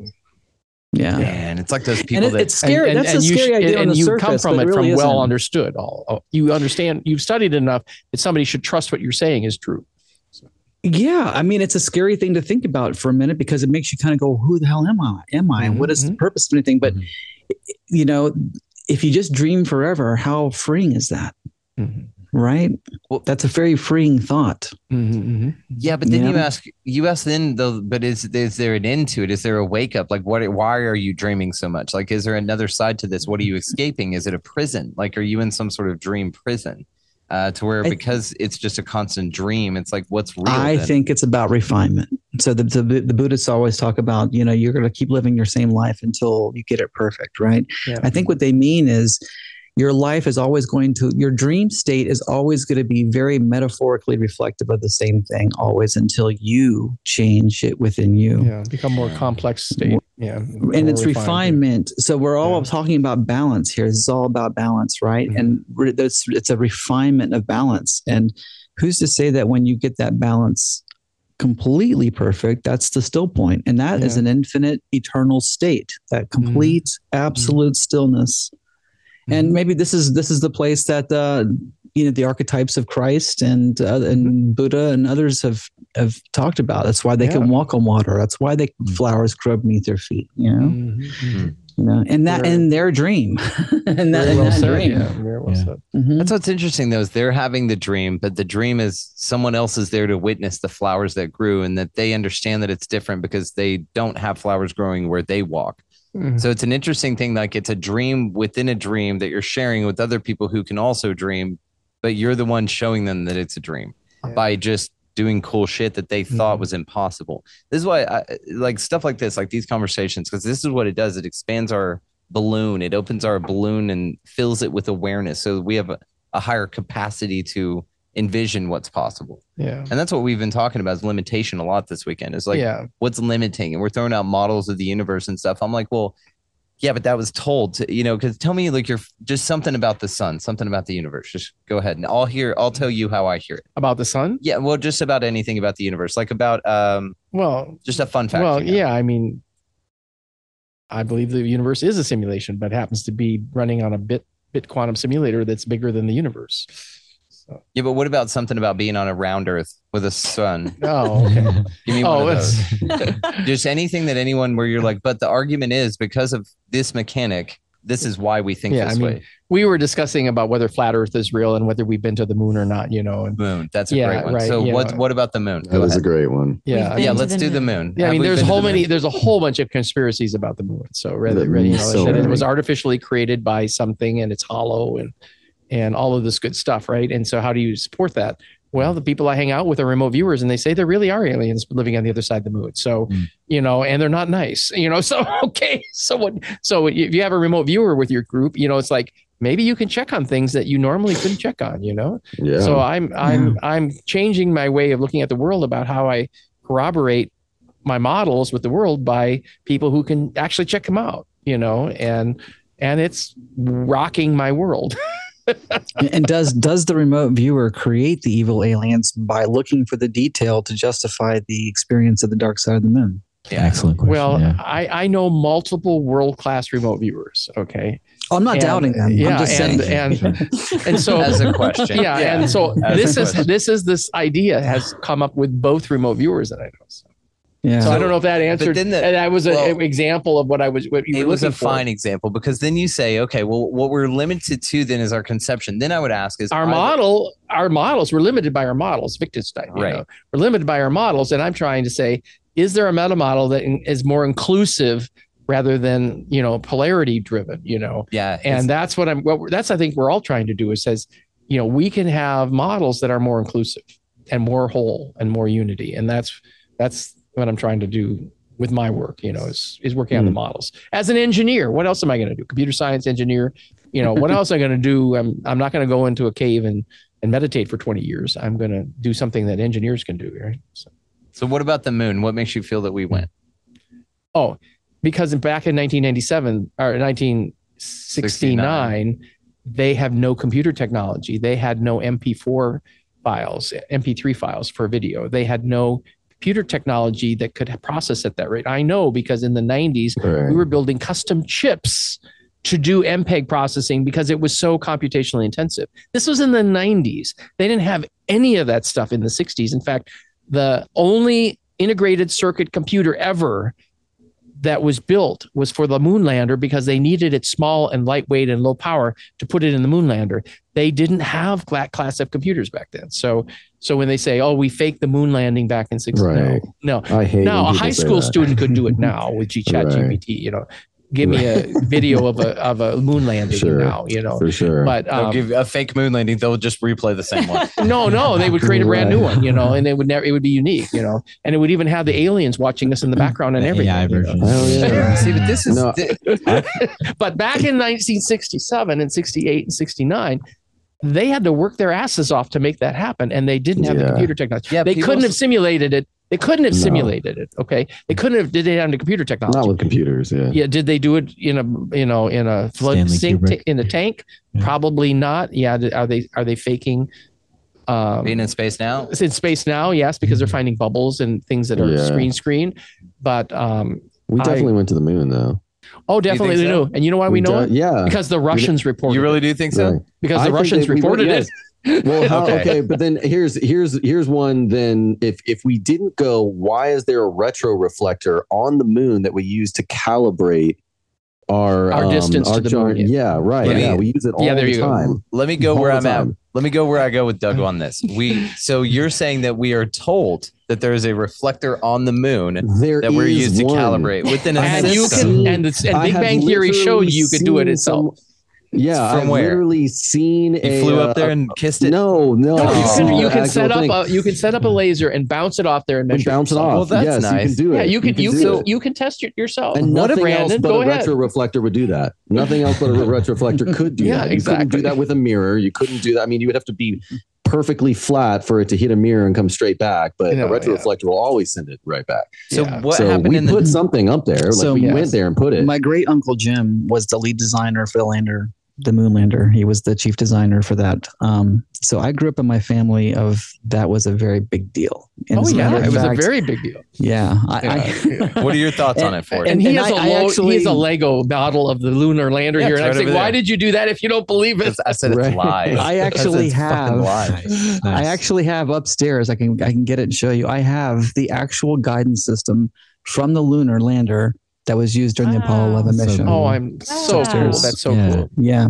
yeah. and it's like those And people it, that it's scary. And- and- That's and a you scary sh- idea and, on the you surface. come from it really from well isn't. understood. All all- you understand. You've studied enough that somebody should trust what you're saying is true. Yeah, I mean, it's a scary thing to think about for a minute because it makes you kind of go, "Who the hell am I? Am I? And what is the Mhm. purpose of anything?" But Mhm. You know, if you just dream forever, how freeing is that? Mhm. Right? Well- That's a very freeing thought. Mhm, mhm. Yeah, but then you ask, you ask then though, but is is there an end to it? Is there a wake up? Like, what? Why are you dreaming so much? Like, is there another side to this? What are you escaping? Is it a prison? Like, are you in some sort of dream prison? Uh, to where I- because it's just a constant dream, it's like what's real? I then? think it's about refinement. So the, the the Buddhists always talk about, you know, you're going to keep living your same life until you get it perfect, right? Yeah. I think what they mean is your life is always going to your dream state is always going to be very metaphorically reflective of the same thing always until you change it within you. Yeah, become more complex state. Yeah, and it's refined. refinement. So we're all Yeah. talking about balance here. This is all about balance, right? Mhm. And re- that's it's a refinement of balance. And who's to say that when you get that balance completely perfect, that's the still point, and that is Yeah. an infinite, eternal state. That complete, absolute stillness. And Mhm. maybe this is this is the place that uh, you know the archetypes of Christ and uh, and Buddha and others have have talked about. That's why they can walk on water. That's why they flowers grow beneath their feet. You know, Mhm, mhm. you know, and that Very- in their dream, <laughs> and that, in well that said. dream. Yeah, very well Yeah. said. Mhm. That's what's interesting though, is they're having the dream, but the dream is someone else is there to witness the flowers that grew and that they understand that it's different because they don't have flowers growing where they walk. Mhm. So it's an interesting thing. Like it's a dream within a dream that you're sharing with other people who can also dream, but you're the one showing them that it's a dream Yeah. by just doing cool shit that they thought Mhm. was impossible. This is why I like stuff like this, like these conversations, because this is what it does. It expands our balloon. It opens our balloon and fills it with awareness. So we have a, a higher capacity to envision what's possible. Yeah. And that's what we've been talking about is limitation a lot this weekend. Is like yeah. what's limiting and we're throwing out models of the universe and stuff i'm like well yeah but that was told to you know because tell me like you're just something about the sun something about the universe just go ahead and i'll hear i'll tell you how i hear it About the sun? yeah well just about anything about the universe like about um Well, just a fun fact well, you know. yeah. I mean, I believe the universe is a simulation, but happens to be running on a bit bit quantum simulator that's bigger than the universe. So, yeah but what about something about being on a round earth with a sun <laughs> oh, okay. <laughs> give me oh, one of those <laughs> just anything that anyone where you're like but the argument is because of this mechanic this is why we think Yeah, this I mean, way we were discussing about whether flat Earth is real and whether we've been to the moon or not. You know, and moon that's a Yeah, great one right, so what know. what about the moon That Go was a great one. yeah, yeah let's the do the moon. moon Yeah, I mean, there's a whole the many, moon? there's a whole bunch of conspiracies about the moon. So rather, The- you know, so it was artificially created by something and it's hollow and and all of this good stuff, right? And so, how do you support that? Well, the people I hang out with are remote viewers, and they say there really are aliens living on the other side of the moon. So, Mm. you know, and they're not nice, you know. <laughs> So, okay, so what? So, if you have a remote viewer with your group, you know, it's like maybe you can check on things that you normally couldn't check on, you know. Yeah. So I'm I'm I'm changing my way of looking at the world about how I corroborate my models with the world by people who can actually check them out, you know, and and it's rocking my world. <laughs> <laughs> and does does the remote viewer create the evil aliens by looking for the detail to justify the experience of the dark side of the moon? Yeah. Excellent question. well, yeah. I I know multiple world class remote viewers. Okay, Oh, I'm not And- doubting them. yeah, I'm just and- saying. and- <laughs> and so <laughs> as a question yeah, and so As this is question. this is this idea has come up with both remote viewers that I know. So. Yeah. So I don't know if that answered. then the- and that was well, an example of what I was. What you it were was a for. fine example because then you say, okay, well, what we're limited to then is our conception. Then I would ask is Our are there- model, our models, we're limited by our models. Wittgenstein, you Right. know, we're limited by our models, and I'm trying to say, is there a meta model that is more inclusive rather than you know polarity driven? You know, yeah, and that's what I'm. What we're, that's I think we're all trying to do is says, you know, we can have models that are more inclusive and more whole and more unity, and that's that's what I'm trying to do with my work. You know, is is working on the hmm. models as an engineer. What else am I going to do? Computer science engineer. You know, what else am I going to do? I'm I'm not going to go into a cave and and meditate for 20 years. I'm going to do something that engineers can do. Right. So, so what about the moon? What makes you feel that we went? oh, because back in 1997 or 1969, they have no computer technology. They had no MP4 files, MP3 files for video. They had no computer technology that could process at that rate. I know because in the 90s, Right. we were building custom chips to do MPEG processing because it was so computationally intensive. This was in the 90s. They didn't have any of that stuff in the 60s. In fact, the only integrated circuit computer ever that was built was for the moon lander because they needed it small and lightweight and low power to put it in the moon lander. They didn't have that class of computers back then. So so when they say, "Oh, we faked the moon landing back in 60, Right. no, I hate now a high school that. student could do it <laughs> now with GChat Right. GPT. You know, give me a <laughs> video of a of a moon landing Sure. now. You know, for sure. but They'll um, give a fake moon landing. They'll just replay the same one. <laughs> no, no, they would create a brand new one. You know, and it would never it would be unique. You know, and it would even have the aliens watching us in the background and The everything. AI you know. version. Yeah. See, but this is No. thi- But back in 1967 and 68 and 69, they had to work their asses off to make that happen, and they didn't have the computer technology. Yeah, they couldn't have simulated it. They couldn't have No. simulated it. Okay, they couldn't have. Did they have the computer technology? Not with computers. Yeah. yeah. Did they do it in a you know in a flood Stanley sink Kubrick. ta- in a tank? Yeah. Probably not. Yeah. Are they are they faking? Um, being in space now. it's in space now, yes, because they're finding bubbles and things that are Yeah. screen screen. But um, We I- definitely went to the moon though. Oh, definitely they think so? knew. And you know why we know it? Yeah. Because the Russians reported. It. You really do think so? Right. because the think Russians that we reported would- it. Well, <laughs> how, Okay. okay. but then here's here's here's one. Then if if we didn't go, why is there a retro reflector on the moon that we use to calibrate our Our um, distance to the char- moon, yeah. Yeah, right. Me- yeah, we use it all Yeah, there the you go. time. Let me go All where I'm at. Let me go where I go with Doug on this. We so you're saying that we are told that there is a reflector on the moon There that we're is used to calibrate within a I and have you can and, the, and Big Bang Theory showed you could do it seen itself. some- yeah, From I've where? literally seen You a. flew uh, up there and kissed it. No, no. No, you can you can set up thing. a you can set up a laser and bounce it off there and and measure bounce it off. Well, that's yes, nice. you can do it. Yeah, you can you do can you can test it yourself. And what nothing if else Brandon? but Go a ahead. retro reflector would do that. Nothing else but a <laughs> retroreflector could do Yeah, that. You couldn't exactly. do that with a mirror. You couldn't do that. I mean, you would have to be perfectly flat for it to hit a mirror and come straight back. But No, a retroreflector yeah. will always send it right back. So Yeah. what so happened we in put the something up there. Like So- we Yes. went there and put it. My great uncle Jim was the lead designer for the lander, the Moonlander. He was the chief designer for that. Um, so I grew up in my family of that was a very big deal. And Oh as a matter yeah, of it was a very big deal. yeah. I, I, <laughs> what are your thoughts on it for And, it? he and has a I- I low, actually- he has a Lego model of the lunar lander Yeah, here, it's and I'm saying, why did you do that if you don't believe it? I said it's Right. live. I actually have. <laughs> Nice. I actually have upstairs. I can I can get it and show you. I have the actual guidance system from the lunar lander that was used during the Apollo 11 So mission. Oh, I'm so Wow. cool. That's so Yeah. cool. yeah,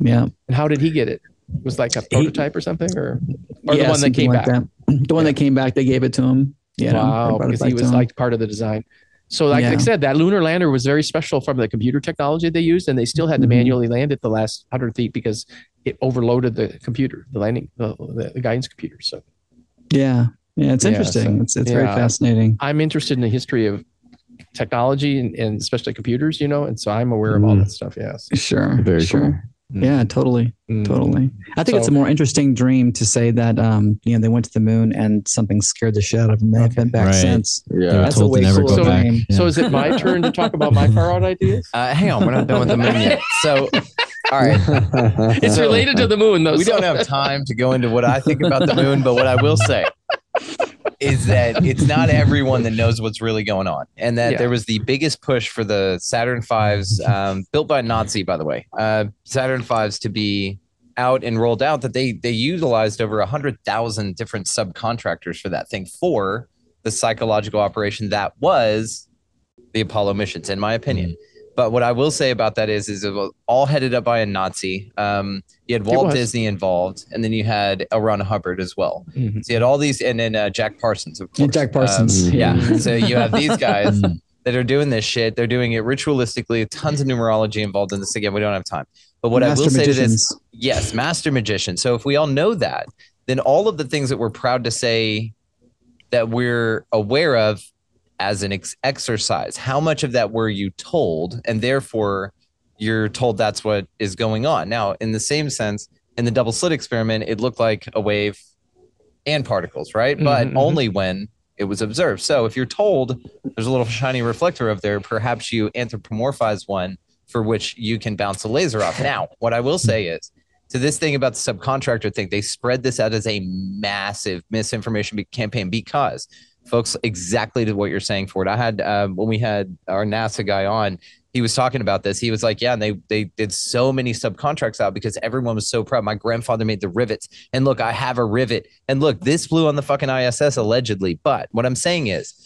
yeah. And how did he get it? It was like a prototype or something, or or yeah, the one that came like back. that. The one that came back, they gave it to him. Yeah, wow, they brought it because he was like part of the design. So, like, like I said, that lunar lander was very special from the computer technology they used, and they still had to Mhm. manually land it the last hundred feet because it overloaded the computer, the landing, the, the, the guidance computer. So, yeah, yeah. It's Yeah, interesting. so- it's it's very fascinating. I'm interested in the history of technology and, and especially computers, you know, and so I'm aware of all Mhm. that stuff. Yes, Sure, Very sure. cool. Yeah, totally, Mm. totally. I think it's a more interesting dream to say that um, you know they went to the moon and something scared the shit out of them. They've been back Right. since. Yeah. That's a told to way never cooler go back. dream. Yeah. So, is it my turn to talk about my far out ideas? <laughs> Uh, hang on, we're not done with the moon yet. So, all right, <laughs> It's So- related to the moon, though. we so- don't have time to go into what I think about the moon, but what I will say is that it's not everyone that knows what's really going on, and that Yeah. there was the biggest push for the Saturn Fives, um, built by Nazi, by the way, uh, Saturn Fives to be out and rolled out. That they they utilized over a hundred thousand different subcontractors for that thing for the psychological operation that was the Apollo missions, in my opinion. But what I will say about that is, is it was all headed up by a Nazi. Um, you had Walt. Disney involved, and then you had L. Ron Hubbard as well. Mhm. So you had all these, and then uh, Jack Parsons, of course. Jack Parsons. Um, yeah. yeah. so you have these guys Mm. that are doing this shit. They're doing it ritualistically. Tons of numerology involved in this. Again, we don't have time. But what I Master will say to this, yes, master magician. So if we all know that, then all of the things that we're proud to say that we're aware of as an ex- exercise, how much of that were you told, and therefore you're told that's what is going on. Now, in the same sense, in the double slit experiment, it looked like a wave and particles, right? But Mhm, mhm. only when it was observed. So if you're told there's a little shiny reflector up there, perhaps you anthropomorphize one for which you can bounce a laser off. Now, what I will say is to this thing about the subcontractor thing, they spread this out as a massive misinformation campaign because folks, exactly to what you're saying for it. I had um, when we had our NASA guy on, he was talking about this. He was like, "Yeah, and they they did so many subcontracts out because everyone was so proud. My grandfather made the rivets, and look, I have a rivet, and look, this flew on the fucking ISS allegedly. But what I'm saying is,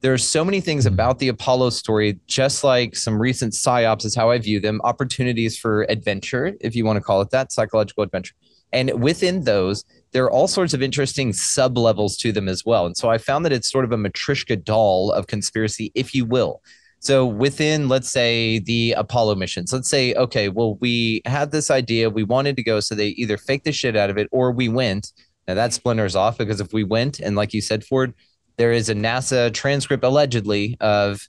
there are so many things hmm. about the Apollo story, just like some recent psyops is how I view them, opportunities for adventure, if you want to call it that, psychological adventure. And within those, there are all sorts of interesting sub levels to them as well. And so I found that it's sort of a matrishka doll of conspiracy, if you will. So within, let's say, the Apollo missions, let's say, okay, well, we had this idea, we wanted to go, so they either faked the shit out of it or we went. Now that splinters off because if we went, and like you said, Ford, there is a NASA transcript allegedly of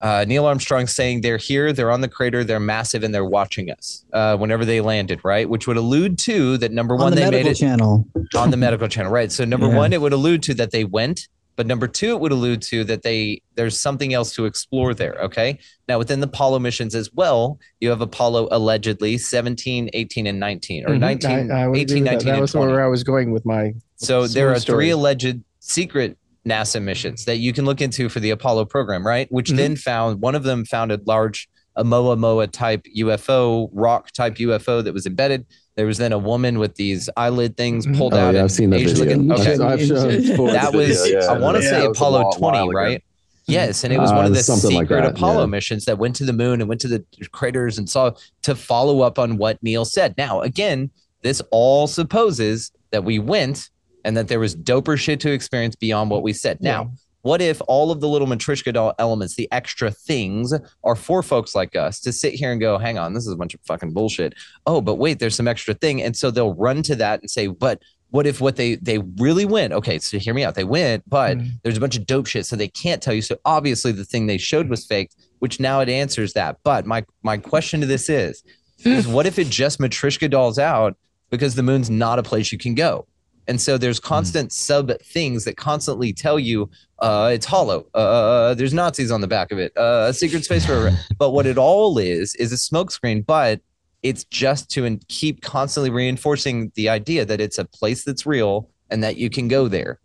uh, Neil Armstrong saying they're here, they're on the crater, they're massive, and they're watching us uh, whenever they landed, right? Which would allude to that number On one, the they made medical it channel. on the medical channel, right? So number Yeah. one, it would allude to that they went, but number two, it would allude to that they there's something else to explore there. Okay. Now within the Apollo missions as well, you have Apollo allegedly 17, 18, and 19, or Mhm. 19, I- I 18, agree with that. 19, That was 20. where I was going with my. So there are story. three alleged secret NASA missions that you can look into for the Apollo program, right? Which Mhm. then found one of them found a large Moa Moa type UFO, rock type UFO that was embedded. There was then a woman with these eyelid things Mhm. pulled Oh, out. yeah, I've seen that Asian video. looking- I've- I've shown that was video, yeah. I want to Yeah, say that was a Apollo 20, right? Yes, and it was Uh, one of the something like secret that, Apollo yeah. missions that went to the moon and went to the craters and saw to follow up on what Neil said. Now, again, this all supposes that we went and that there was doper shit to experience beyond what we said. Now, what if all of the little Matrishka doll elements, the extra things, are for folks like us to sit here and go, hang on, this is a bunch of fucking bullshit. Oh, but wait, there's some extra thing. And so they'll run to that and say, but what if what they they really went? Okay, so hear me out. They went, but Mhm. there's a bunch of dope shit, so they can't tell you. So obviously the thing they showed was fake, which now it answers that. But my my question to this is, is what if it just Matrishka dolls out because the moon's not a place you can go? And so there's constant sub things that constantly tell you uh, it's hollow. Uh, there's Nazis on the back of it. Uh, a secret space program. <laughs> but what it all is is a smokescreen. But it's just to en- keep constantly reinforcing the idea that it's a place that's real and that you can go there.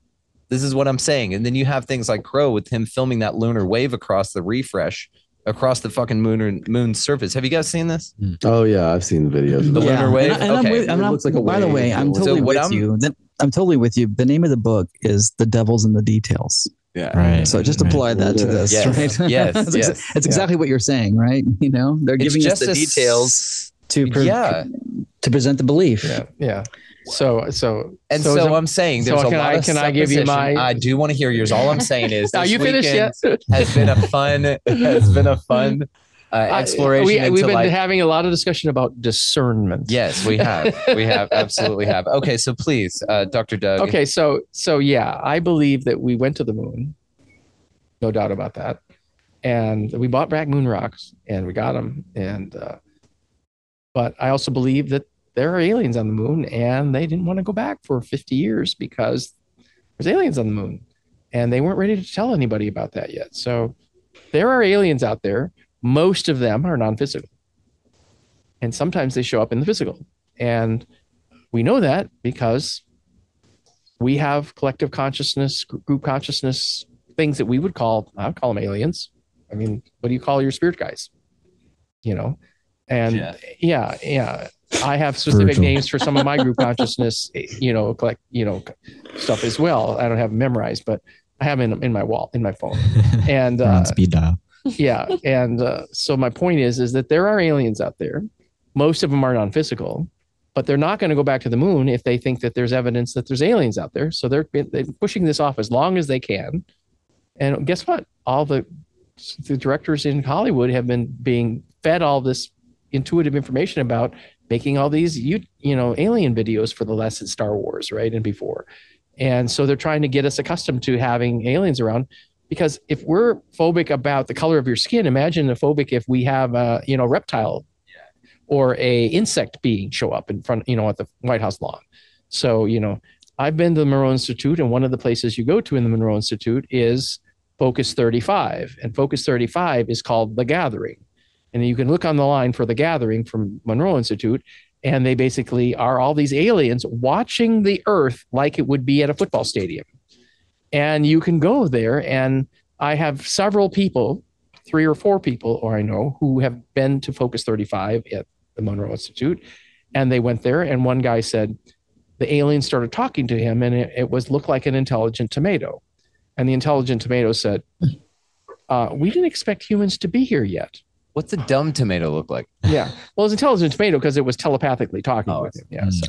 This is what I'm saying. And then you have things like Crow with him filming that lunar wave across the refresh, across the fucking moon moon surface. Have you guys seen this? Hmm. Oh yeah, I've seen the videos. The lunar And wave? I- And, I'm with, I'm It not, looks like a by the way, I'm totally what with I'm- you. I'm totally with you. The name of the book is "The Devil's in the Details." Yeah. Right. So just Right. apply that to this, Yes. right? Yes, <laughs> it's, ex- yes. it's exactly what you're saying, right? <laughs> You know, they're It's giving us just the a details to pre- yeah. to present the belief. Yeah, yeah. So, so, And so so, I'm saying so there's a can lot I- of can I give you my- I do want to hear yours. All I'm saying is <laughs> Are you finished yet? <laughs> has been a fun <laughs> has been a fun uh, I- exploration. we, we've been like, having a lot of discussion about discernment. yes, we have. We have absolutely have. Okay, so please, uh, Dr. Doug. Okay, so so yeah, I believe that we went to the moon, no doubt about that, and we bought back moon rocks and we got them. And uh, but I also believe that there are aliens on the moon, and they didn't want to go back for 50 years because there's aliens on the moon, and they weren't ready to tell anybody about that yet. So there are aliens out there. Most of them are non-physical, and sometimes they show up in the physical, and we know that because we have collective consciousness, group consciousness, things that we would call, I would call them aliens. I mean, what do you call your spirit guys? You know, and Yeah. yeah, yeah. I have specific Spiritual. names for some of my group <laughs> consciousness, you know, like you know, stuff as well. I don't have them memorized, but I have them in, in my wall in my phone. <laughs> And uh, speed dial. yeah, and uh, so my point is, is that there are aliens out there. Most of them are non-physical, but they're not going to go back to the moon if they think that there's evidence that there's aliens out there. So they're, they're pushing this off as long as they can. And guess what? All the the directors in Hollywood have been being fed all this intuitive information about making all these you you know alien videos for the lesson Star Wars, right, and before. And so they're trying to get us accustomed to having aliens around because if we're phobic about the color of your skin, imagine a phobic if we have a you know reptile or a insect being show up in front, you know, at the White House lawn. So you know, I've been to the Monroe Institute, and one of the places you go to in the Monroe Institute is Focus 35, and Focus 35 is called the Gathering, and you can look on the line for the Gathering from Monroe Institute. And they basically are all these aliens watching the Earth like it would be at a football stadium and you can go there and i have several people three or four people or i know who have been to focus 35 at the monroe institute and they went there and one guy said the alien started talking to him and it, it was looked like an intelligent tomato and the intelligent tomato said uh, we didn't expect humans to be here yet What's a dumb tomato look like? yeah well it's intelligent tomato because it was telepathically talking Oh, with him yeah so,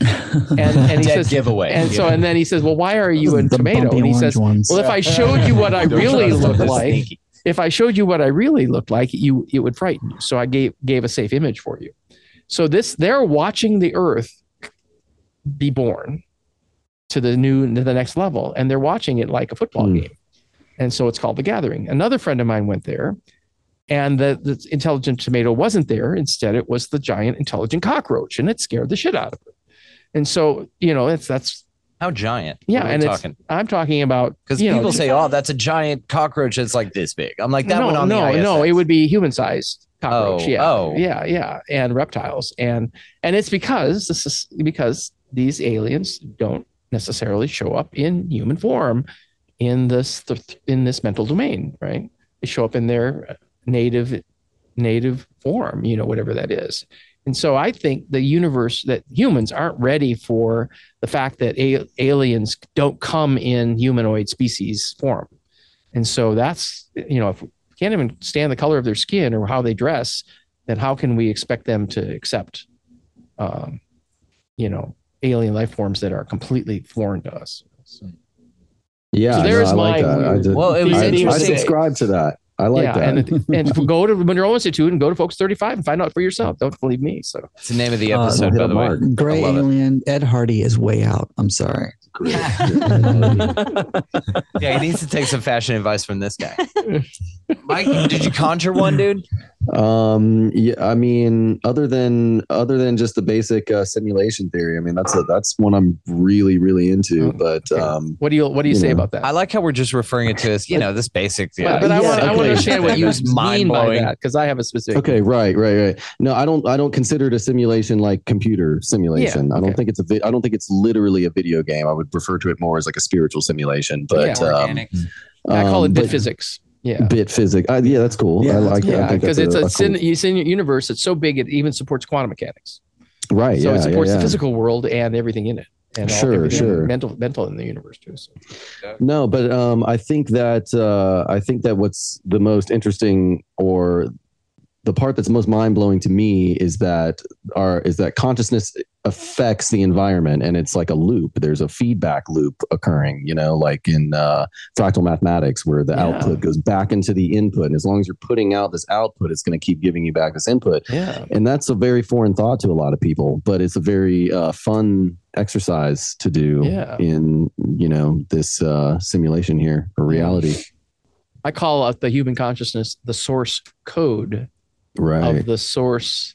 and, and he <laughs> Dead says giveaway. and so and then he says well why are you a The tomato and he says ones. well, if I showed you what I <laughs> really trust them. look like, sneaky. if I showed you what I really looked like, you it would frighten you. So I gave gave a safe image for you. So this they're watching the Earth be born to the new to the next level, and they're watching it like a football Hmm. game. And so it's called the Gathering. Another friend of mine went there, and the, the intelligent tomato wasn't there. Instead, it was the giant intelligent cockroach, and it scared the shit out of her. And so you know, it's that's How giant? yeah, and it's talking I'm talking about because you know, people say, "Oh, that's a giant cockroach that's like this big." I'm like, that no, one on no, the no, ISS. it would be human sized cockroach. Oh, yeah, oh. yeah, yeah, and reptiles, and and it's because this is because these aliens don't necessarily show up in human form in this in this mental domain, right? They show up in their native native form, you know, whatever that is. And so I think the universe that humans aren't ready for the fact that a- aliens don't come in humanoid species form. And so that's, you know, if we can't even stand the color of their skin or how they dress, then how can we expect them to accept, um, you know, alien life forms that are completely foreign to us? So, Yeah, So no, there's I like my- that. I did- Well, it was I, I subscribe to that. I like yeah, that. and <laughs> and go to Monroe Institute and go to Focus 35 and find out for yourself. Don't believe me. So It's the name of the Uh, episode, hit by a the way. mark. Gray I love it. Ed Hardy is way out. I'm sorry. Yeah, <laughs> yeah, he needs to take some fashion advice from this guy. Mike, did you conjure one, dude? Um, yeah, I mean, other than other than just the basic uh, simulation theory, I mean, that's a, that's one I'm really really into. Oh, But okay. um, what do you what do you, You say know. about that? I like how we're just referring it to as, you know, this basic. but, Yeah, but I Yeah, want I want to okay. understand what you <laughs> mean by that because I have a specific. okay, right, right, right. No, I don't I don't consider it a simulation like computer simulation. I okay. don't think it's a vi- I don't think it's literally a video game. I would refer to it more as like a spiritual simulation. But Yeah. um, I call it um, bit but physics. Yeah. Bit physics. Uh, yeah, that's cool. Yeah, I like that. Yeah, because it's a, a it's in, it's in your universe. It's so big it even supports quantum mechanics. right. So yeah, it supports yeah, the physical world and everything in it, and Sure, everything sure. mental mental in the universe too. So. No, but um, I think that uh, I think that what's the most interesting or the part that's most mind blowing to me is that our is that consciousness affects the environment and it's like a loop. There's a feedback loop occurring, you know, like in uh, fractal mathematics where the Yeah. output goes back into the input. And as long as you're putting out this output, it's going to keep giving you back this input. Yeah. And that's a very foreign thought to a lot of people, but it's a very uh, fun exercise to do Yeah. in you know this uh, simulation here or reality. I call out the human consciousness the source code Right. of the source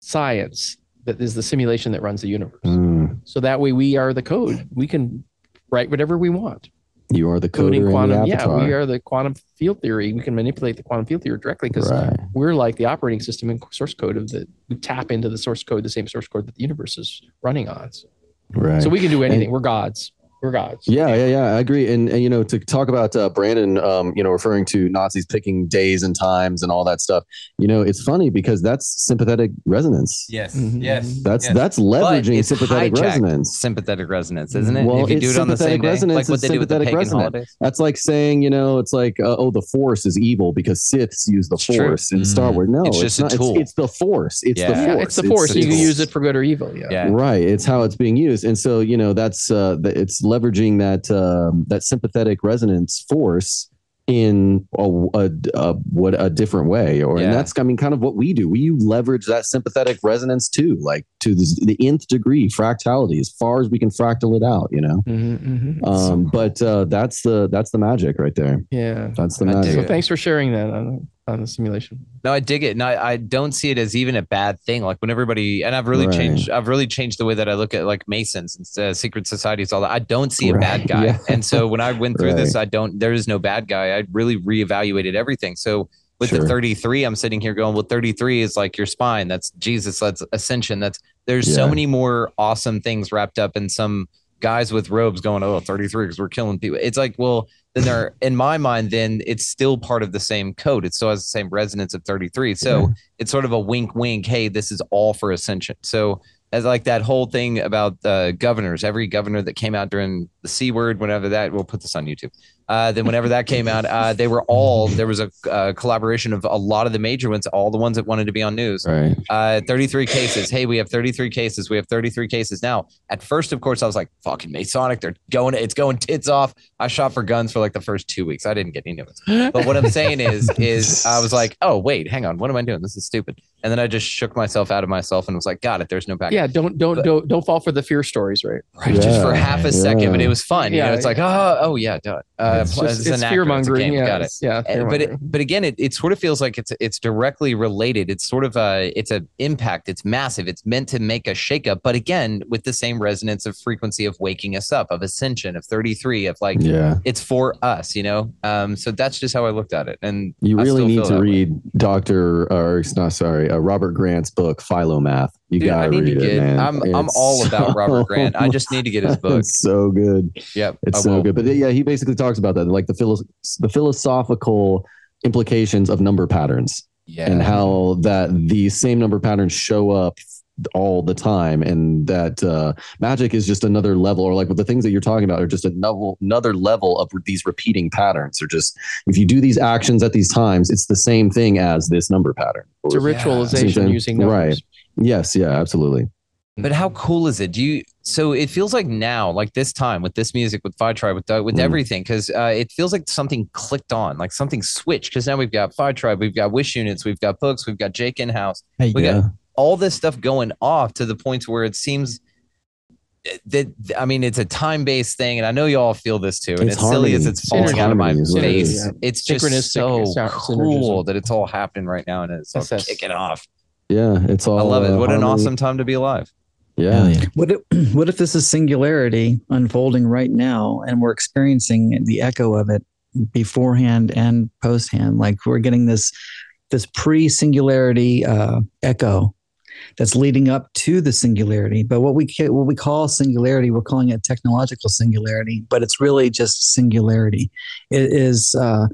science that is the simulation that runs the universe. Mm. So that way we are the code. We can write whatever we want. You are the Coding quantum. the Yeah, we are the quantum field theory. We can manipulate the quantum field theory directly because right. we're like the operating system and source code of the we tap into the source code, the same source code that the universe is running on. So, Right. so we can do anything. we're gods. We're gods. Yeah, yeah, yeah. I agree. And, and you know, to talk about uh, Brandon, um, you know, referring to Nazis picking days and times and all that stuff. You know, it's funny because that's sympathetic resonance. Yes. Mhm. Yes. That's yes. that's leveraging it's sympathetic resonance. Sympathetic resonance, isn't it? Well, if you do it's it on the same sympathetic day, resonance like what is they do with the sympathetic pagan resonance. holidays. That's like saying, you know, it's like, uh, oh, the Force is evil because Siths use the It's true. Force in Star Mm. Wars. No, It's it's, just a not. tool. It's, it's the Force. It's Yeah. the Yeah, Force. it's the force. a you can use it for good or evil. Yeah. Yeah. Right. It's how it's being used, and so you know that's uh, the, it's leveraging that um, that sympathetic resonance force in a, a, a what a different way, or Yeah. and that's I mean kind of what we do. We leverage that sympathetic resonance too, like to this, the nth degree, fractality as far as we can fractal it out. You know, Mhm, mhm. um, but uh, that's the that's the magic right there. Yeah. That's the magic. So thanks for sharing that on, the simulation. No, I dig it, and I, I don't see it as even a bad thing. Like when everybody, and I've really Right. changed. I've really changed the way that I look at like Masons and uh, secret societies. All that. I don't see a Right, bad <laughs> guy, yeah. and so when I went through Right. this, I don't. There is no bad guy. I really reevaluated everything. So with the 33, I'm sitting here going, well, 33 is like your spine. That's Jesus. That's ascension. That's there's so many more awesome things wrapped up in some guys with robes going, oh, 33 because we're killing people. It's like, well, then they're in my mind, then it's still part of the same code. It still has the same resonance of 33. So it's sort of a wink, wink. Hey, this is all for ascension. So as like that whole thing about uh, governors, every governor that came out during the C word, whenever that, we'll put this on YouTube. Uh, then whenever that came out, uh, they were all there was a uh, collaboration of a lot of the major ones, all the ones that wanted to be on news. Right. Uh, 33 cases. Hey, we have 33 cases. We have 33 cases now. At first, of course, I was like, fucking Masonic. They're going, it's going tits off. I shot for guns for like the first two weeks. I didn't get any of it. But what I'm saying is, <laughs> is I was like, oh, wait, hang on. What am I doing? This is stupid. And then I just shook myself out of myself and was like, got it. There's no back. Yeah. Don't don't But- don't don't fall for the fear stories, right? Right, just for half a second, but it was fun. You Yeah, know, it's like, oh, oh yeah, duh. Uh, It's, pl- just, it's it's fear mongering. game, Yeah. got it. it's- Yeah. But it, but again, it, it sort of feels like it's it's directly related. It's sort of a it's a impact. It's massive. It's meant to make a shakeup. But again, with the same resonance of frequency of waking us up, of ascension, of thirty three, of like Yeah. it's for us. You know, um, so that's just how I looked at it. And You I really need to that way. read Doctor, or not sorry, uh, Robert Grant's book Philomath. You Dude, gotta I need read to it, get. man. I'm I'm all about Robert so Grant. I just need to get his book. <laughs> It's so good. Yep, It's so good. But yeah, he basically talks about that, like the philo- the philosophical implications of number patterns Yeah, and how that the same number patterns show up all the time and that uh, magic is just another level or like the things that you're talking about are just another another level of these repeating patterns or just if you do these actions at these times it's the same thing as this number pattern it's a ritualization Something- using numbers. right. Yes yeah absolutely But how cool is it? Do you? So it feels like now, like this time with this music, with Phi Tribe, with the, with Mm. everything, because uh, it feels like something clicked on, like something switched. Because now we've got Phi Tribe, we've got Wish units, we've got books, we've got Jake in house, Hey, we yeah got all this stuff going off to the point where it seems that I mean it's a time based thing, and I know you all feel this too. And It's as silly as it's falling It's out of my harmony is what it face, it's just so cool synergism. that it's all happening right now, and it's all Yes, yes. kicking off. Yeah it's all I love it. uh, What an harmony. awesome time to be alive. yeah yeah. What if, <clears throat> what if this is singularity unfolding right now and we're experiencing the echo of it beforehand and posthand? Like we're getting this this pre-singularity uh, echo that's leading up to the singularity. But what we ca- what we call singularity, we're calling it technological singularity, but it's really just singularity. It is uh,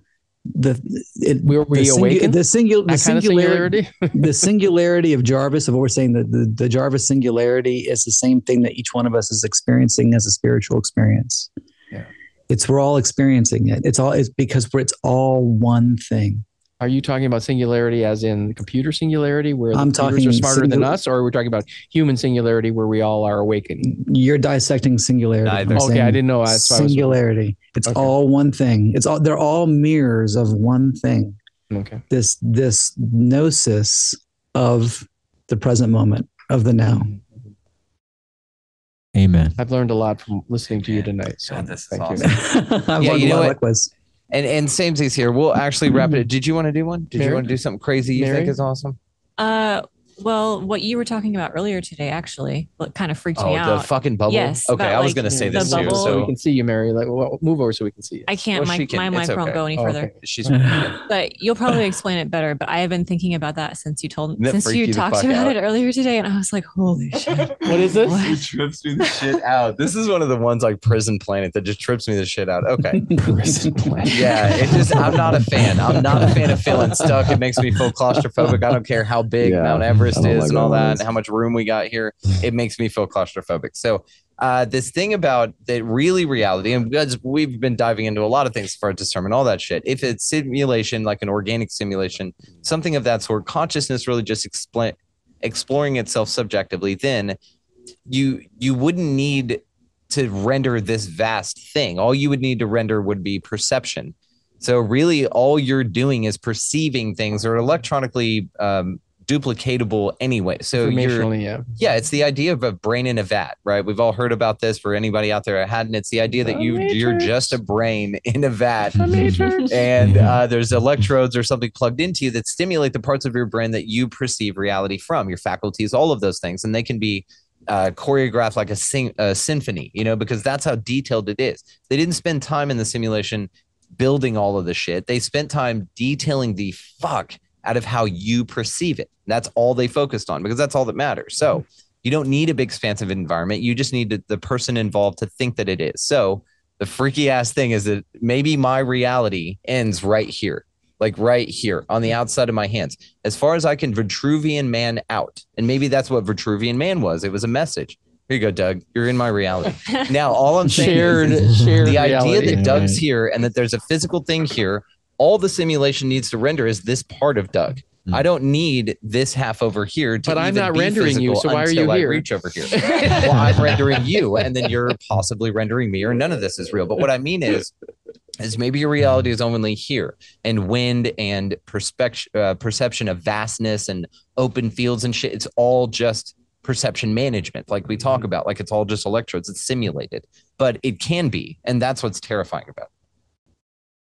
the it, We were the, singu- awakened? the, singu- the That singularity singularity. <laughs> <laughs> the singularity of Jarvis, of what we're saying, the, the, the Jarvis singularity is the same thing that each one of us is experiencing as a spiritual experience. Yeah. It's we're all experiencing it. It's all it's because we're, it's all one thing. Are you talking about singularity as in computer singularity, where the I'm computers talking are smarter than us, or are we're talking about human singularity, where we all are awakened? You're dissecting singularity. Neither. I'm Okay, I didn't know. That's why I was- singularity. It's Okay. all one thing. It's all they're all mirrors of one thing. Okay. This this gnosis of the present moment of the now. Amen. I've learned a lot from listening to you tonight. So God, this is thank awesome. <laughs> I've Yeah, learned you a know lot, what? likewise. And and same things here. We'll actually wrap it. Did you want to do one? Did you want to do something crazy you Mary? think is awesome? Uh, Well, what you were talking about earlier today actually what kind of freaked Oh, me out. the out. fucble. Bubble. Yes, Okay, but, I was like, gonna say the this too. bubble- so we So can see you, Mary. Like, well, move over so we can see you. I can't. Well, my she can- my it's mic won't okay. go any Oh, further. okay. she's <laughs> But you'll probably explain it better. But I have been thinking about that since you told That since freaked you you the talked fuck about out. it earlier today, and I was like, holy <laughs> shit. What is this? What? It trips me the shit out. This is one of the ones like Prison Planet that just trips me the shit out. Okay. <laughs> Prison planet. Yeah, it just I'm not a fan. I'm not a fan of feeling stuck. It makes me feel claustrophobic. I don't care how big Yeah, Mount Everest Don't is like and all that and how much room we got here. <sighs> It makes me feel claustrophobic. So uh, this thing about that really reality, and because we've been diving into a lot of things for determine all that shit. If it's simulation, like an organic simulation, something of that sort, consciousness really just explain exploring itself subjectively, then you you wouldn't need to render this vast thing. All you would need to render would be perception. So really, all you're doing is perceiving things or electronically um, duplicatable anyway. So you're yeah. yeah, it's the idea of a brain in a vat, right? We've all heard about this. For anybody out there that hadn't, it's the idea that The you you're just a brain in a vat, The and uh, there's electrodes or something plugged into you that stimulate the parts of your brain that you perceive reality from, your faculties, all of those things, and they can be uh, choreographed like a, sing- a symphony, you know, because that's how detailed it is. They didn't spend time in the simulation building all of the shit. They spent time detailing the fuck out of how you perceive it. That's all they focused on because that's all that matters. So mm-hmm. you don't need a big expansive environment. You just need the- the person involved to think that it is. So the freaky ass thing is that maybe my reality ends right here, like right here on the outside of my hands. As far as I can Vitruvian man out. And maybe that's what Vitruvian man was. It was a message. Here you go, Doug. You're in my reality. <laughs> Now, all I'm saying Shared, is shared the idea that Doug's here and that there's a physical thing here, all the simulation needs to render is this part of Doug. Mm. I don't need this half over here to But I'm even not be rendering you, so why are you I here? reach over here. <laughs> well, I'm rendering you, and then you're possibly rendering me, or none of this is real. But what I mean is, is maybe your reality is only here, and wind and perspective, uh, perception of vastness and open fields and shit. It's all just perception management, like we talk about. Like it's all just electrodes. It's simulated, but it can be, and that's what's terrifying about. it.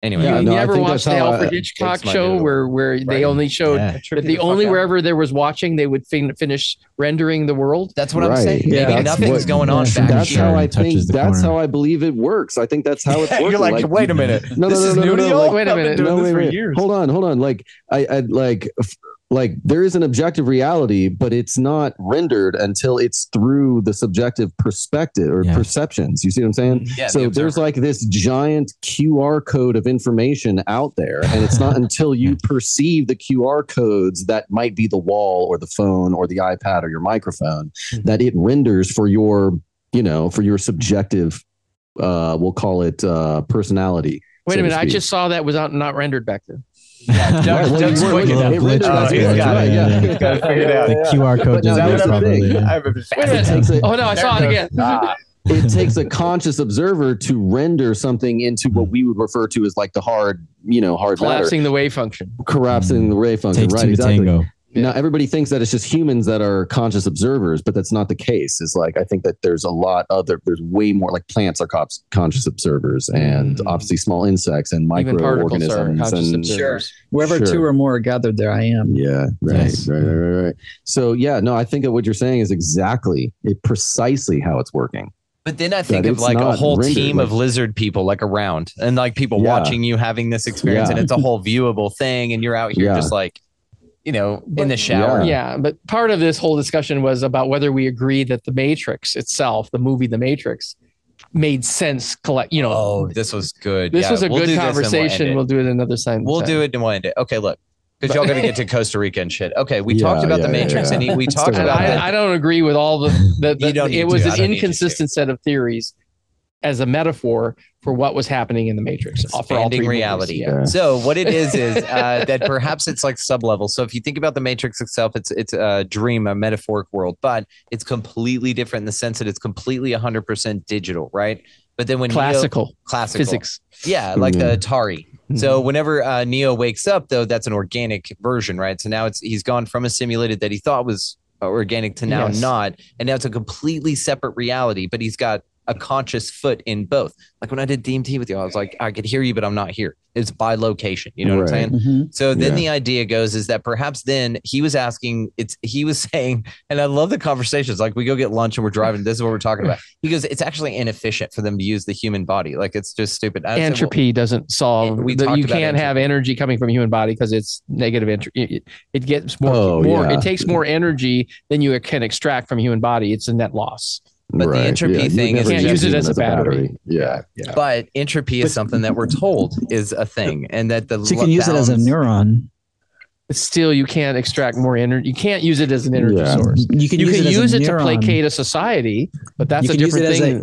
Anyway, Yeah, you no, I never watched the how I- Alfred uh, Hitchcock show noodle. where where they only showed Yeah. that the only wherever there was watching they would fin- finish rendering the world. That's what I'm saying. Yeah, Maybe that's nothing's what- going on back That's here. how I think. That's corner. how I believe it works. I think that's how it's <laughs> working. You're like, wait a minute. No, this no, is no, new no, to no, y'all? like- Wait a I've been minute. doing no, this wait, for wait. years. Hold on, hold on. Like I, I like f- like there is an objective reality, but it's not rendered until it's through the subjective perspective or Yeah. perceptions. You see what I'm saying? Yeah, the so there's like this giant QR code of information out there, and it's not <laughs> until you perceive the QR codes that might be the wall or the phone or the iPad or your microphone that it renders for your, you know, for your subjective. Uh, we'll call it uh, personality. Wait so a minute, I just saw that was out not rendered back then. Yeah, Doug, Well, Doug's quick it enough. rendered Oh, as he's good, got it. yeah. <laughs> He's got it figured out. The QR code But now doesn't work the properly. yeah. I've been Wait a minute. a- Oh no, I saw it again. Ah, <laughs> it takes a conscious observer to render something into what we would refer to as like the hard, you know, hard matter, Collapsing the wave function. collapsing the ray function. Takes Right, two exactly. tango. Now everybody thinks that it's just humans that are conscious observers, but that's not the case. It's like I think that there's a lot other. There's way more like plants are cons- conscious observers, and Mm. obviously small insects and Even particles are microorganisms. And observers. Wherever Sure. two or more are gathered, there I am. yeah, right, Yes. right, right, right, right. So yeah, no, I think that what you're saying is exactly it, precisely how it's working. But then I think of like a whole rendered, team of lizard people like around and like people Yeah. watching you having this experience Yeah. and it's a whole viewable thing and you're out here Yeah. just like, you know, in the shower. Yeah, but part of this whole discussion was about whether we agree that the Matrix itself, the movie The Matrix, made sense. Collect, you know, Oh, this was good. this Yeah, was a we'll good this and we'll conversation. We'll do it another time. We'll time. do it and we'll end it. Okay, look, because y'all got to get to Costa Rica and shit. Okay, we Yeah, talked about yeah, the Matrix yeah. and he, we talked about about. I, I don't agree with all the. the, the You don't need it was to. An don't need you to. inconsistent set of theories as a metaphor for what was happening in the Matrix. for expanding movies. reality. Yeah. So what it is is uh, <laughs> that perhaps it's like sublevel. So if you think about the Matrix itself, it's it's a dream, a metaphoric world, but it's completely different in the sense that it's completely 100% digital, right? But then when Neo- Classical classical physics. yeah, like Yeah. the Atari. So whenever uh, Neo wakes up, though, that's an organic version, right? So now it's he's gone from a simulated that he thought was uh, organic to now Yes. not, and now it's a completely separate reality. But he's got a conscious foot in both. Like when I did DMT with you, I was like, I could hear you, but I'm not here. It's bilocation. You know what I'm Right. saying? Mhm. So then Yeah. the idea goes is that perhaps then he was asking, it's he was <laughs> saying, and I love the conversations. Like we go get lunch and we're driving. This is what we're talking about. He goes, it's actually inefficient for them to use the human body. Like it's just stupid. I said, well, entropy doesn't solve. We the- you can't have energy coming from human body because it's negative entropy. It, it gets more. Oh, more yeah. It takes more energy than you can extract from human body. It's a net loss. But the entropy you would thing is—you can't use it as a battery. Yeah. Yeah. but entropy is something that we're told is a thing, and that the So you can use it as a neuron. But still, you can't extract more energy. You can't use it as an energy Yeah. source. You can You use can it use it to placate a society, but that's a different it as thing.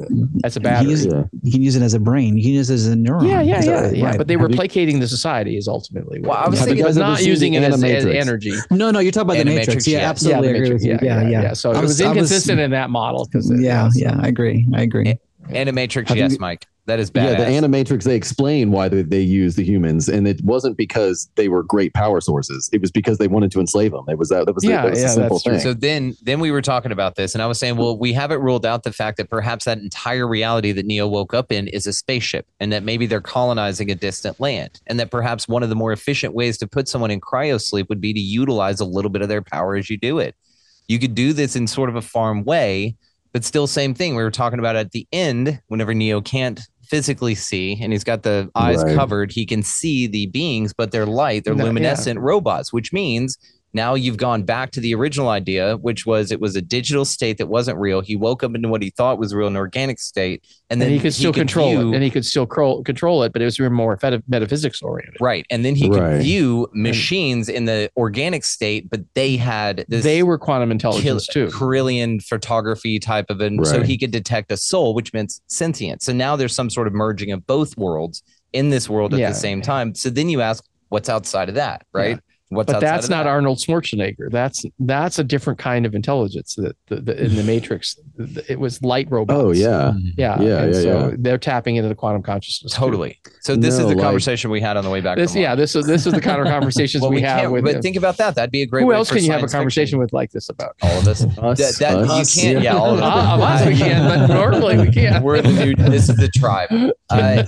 a- as a you can battery. use it- Yeah. You can use it as a brain. You can use it as a neuron. Yeah, yeah, So, yeah, yeah. right. But they were Have you- placating the society is ultimately. Well, what I was was. thinking- but not using it as, as energy. no, no, you're talking about the Matrix. Yeah, yes. absolutely yeah, agree with you. yeah, yeah, yeah. So I it was, I inconsistent in that model because yeah, yeah, I agree. I agree. Animatrix. Have yes, Mike. That is bad. Yeah, the Animatrix, they explain why they, they use the humans, and it wasn't because they were great power sources. It was because they wanted to enslave them. It was that, that was, Yeah, a, that was yeah, a simple that's true. So then, then we were talking about this, and I was saying, well, we haven't ruled out the fact that perhaps that entire reality that Neo woke up in is a spaceship, and that maybe they're colonizing a distant land, and that perhaps one of the more efficient ways to put someone in cryo sleep would be to utilize a little bit of their power as you do it. You could do this in sort of a farm way, but still, same thing. We were talking about at the end, whenever Neo can't physically see and he's got the eyes Right. covered, he can see the beings, but they're light, they're No, yeah. luminescent robots, which means now you've gone back to the original idea, which was it was a digital state that wasn't real. He woke up into what he thought was real, an organic state, and and then he could still control view- it, and he could still control control it, but it was more meta- metaphysics oriented. right, and then he could Right. view machines in the organic state, but they had this They were quantum kill, intelligence too. Kirlian photography type of an so he could detect a soul, which meant sentient. So now there's some sort of merging of both worlds in this world at Yeah. the same time. So then you ask, what's outside of that, right? What's But that's not that? Arnold Schwarzenegger. That's that's a different kind of intelligence. That the, the, in the Matrix, it was light robots. oh, yeah. yeah, Yeah, and yeah, so yeah. they're tapping into the quantum consciousness. too. Totally. So this No, is the like- conversation we had on the way back. This, from yeah, this is this is the kind of <laughs> conversations Well, we, we have with. but think about that. That'd be a great. who way else for can you have a conversation fiction. with like this about? All of us. <laughs> Us, That, that us. you can't. Yeah, all of us. Ah, of us we can, but normally we can't. <laughs> We're the new. This is the tribe. Uh,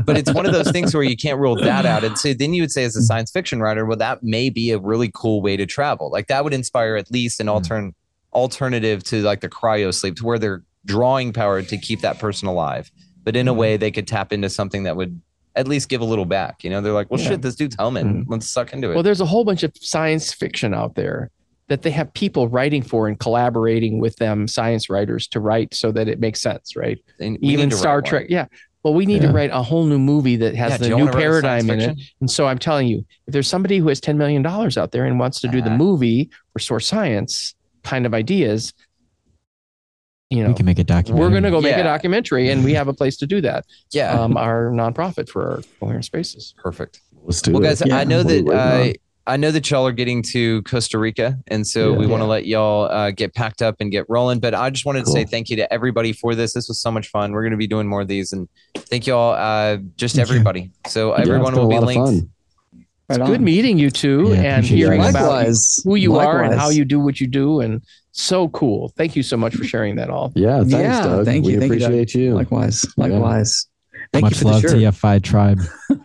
but it's one of those things where you can't rule that out. And so then you would say, as a science fiction writer, well, that may be a really cool way to travel. Like that would inspire at least an altern alternative to like the cryo sleep, to where they're drawing power to keep that person alive. But in a way, they could tap into something that would at least give a little back. You know, they're like, well, Yeah. shit, this dude's helmet. Mhm. Let's suck into it. Well, there's a whole bunch of science fiction out there that they have people writing for and collaborating with them, science writers, to write so that it makes sense, right? And Even Star write one. Trek, yeah. Well, we need to write a whole new movie that has Yeah, the new wanna write a science paradigm in it. And so I'm telling you, if there's somebody who has $10 million out there and wants to do the Uh-huh. movie for source science kind of ideas, you know, we can make a documentary. we're going to go make a documentary and we have a place to do that. <laughs> Yeah. Um, our nonprofit for our coherent spaces. Perfect. Let's do Well, it. guys, Yeah. I know that we waiting uh, I know that y'all are getting to Costa Rica, and so Yeah. we want to let y'all uh, get packed up and get rolling. But I just wanted to say thank you to everybody for this. This was so much fun. We're going to be doing more of these, and thank y'all, uh, just everybody. So Yeah, everyone will be a lot of linked. fun. Right Good on. meeting you two Yeah, and appreciate hearing you. about Likewise. who you are and how you do what you do. And so cool. Thank you so much for sharing that all. Yeah, thanks, Yeah, Doug. thank we you, thank you, Doug. appreciate you. Likewise. Likewise. Thank Much you for the love shirt. to you, Phi Tribe. <laughs>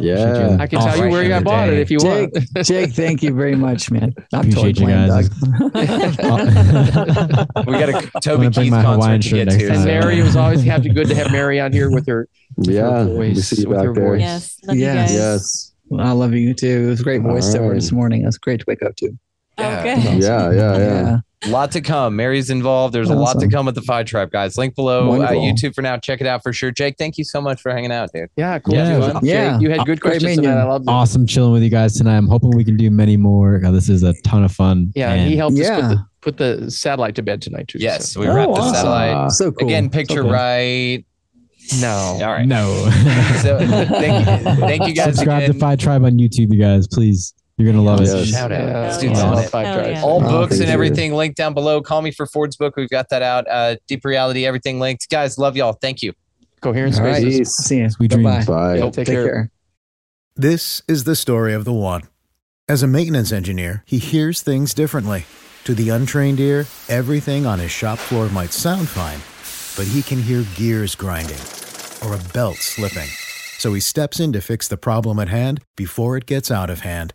Yeah. I can tell you where in I bought day. it if you Jake, want. Jake, thank you very much, man. I'm Appreciate you playing guys. Doug. <laughs> We got a I'm <laughs> Toby gonna bring Keith my concert Hawaiian to shirt get next to. and Mary, it was always happy good to have Mary on here with her, Yeah. her We voice. see you with back her there. voice. Yes. Love Yes. you guys. Yes. I love you too. It was a great All voiceover right. this morning. It was great to wake up to. Oh, yeah. Okay. Yeah, yeah, yeah. Lot to come. Mary's involved. There's a lot to come with the Phi Tribe, guys. Link below uh, YouTube for now. Check it out for sure. Jake, thank you so much for hanging out, dude. Yeah, cool. Yeah. Jake, Yeah. you had good Great questions meeting tonight. I love it. Awesome chilling with you guys tonight. I'm hoping we can do many more. God, this is a ton of fun. Yeah, and he helped us put the, put the satellite to bed tonight too. Yes, so- we Oh, wrapped the awesome. satellite. So cool. Again, picture So cool. right. No. All right. No. <laughs> So thank you, <laughs> thank you guys Subscribe again. to Phi Tribe on YouTube, you guys. Please. You're gonna love Yes. it. Shout out. Yeah. This dude's Yeah. on it. Five Drives. yeah. All Oh, books thank and you. everything linked down below. Call me for Ford's book. We've got that out. Uh, Deep Reality, everything linked. Guys, love y'all. Thank you. Coherent All right. spaces. Peace. See you. Sweet Bye-bye. Bye. Yo, take, Take care. care. This is the story of the one. As a maintenance engineer, he hears things differently. To the untrained ear, everything on his shop floor might sound fine, but he can hear gears grinding or a belt slipping. So he steps in to fix the problem at hand before it gets out of hand.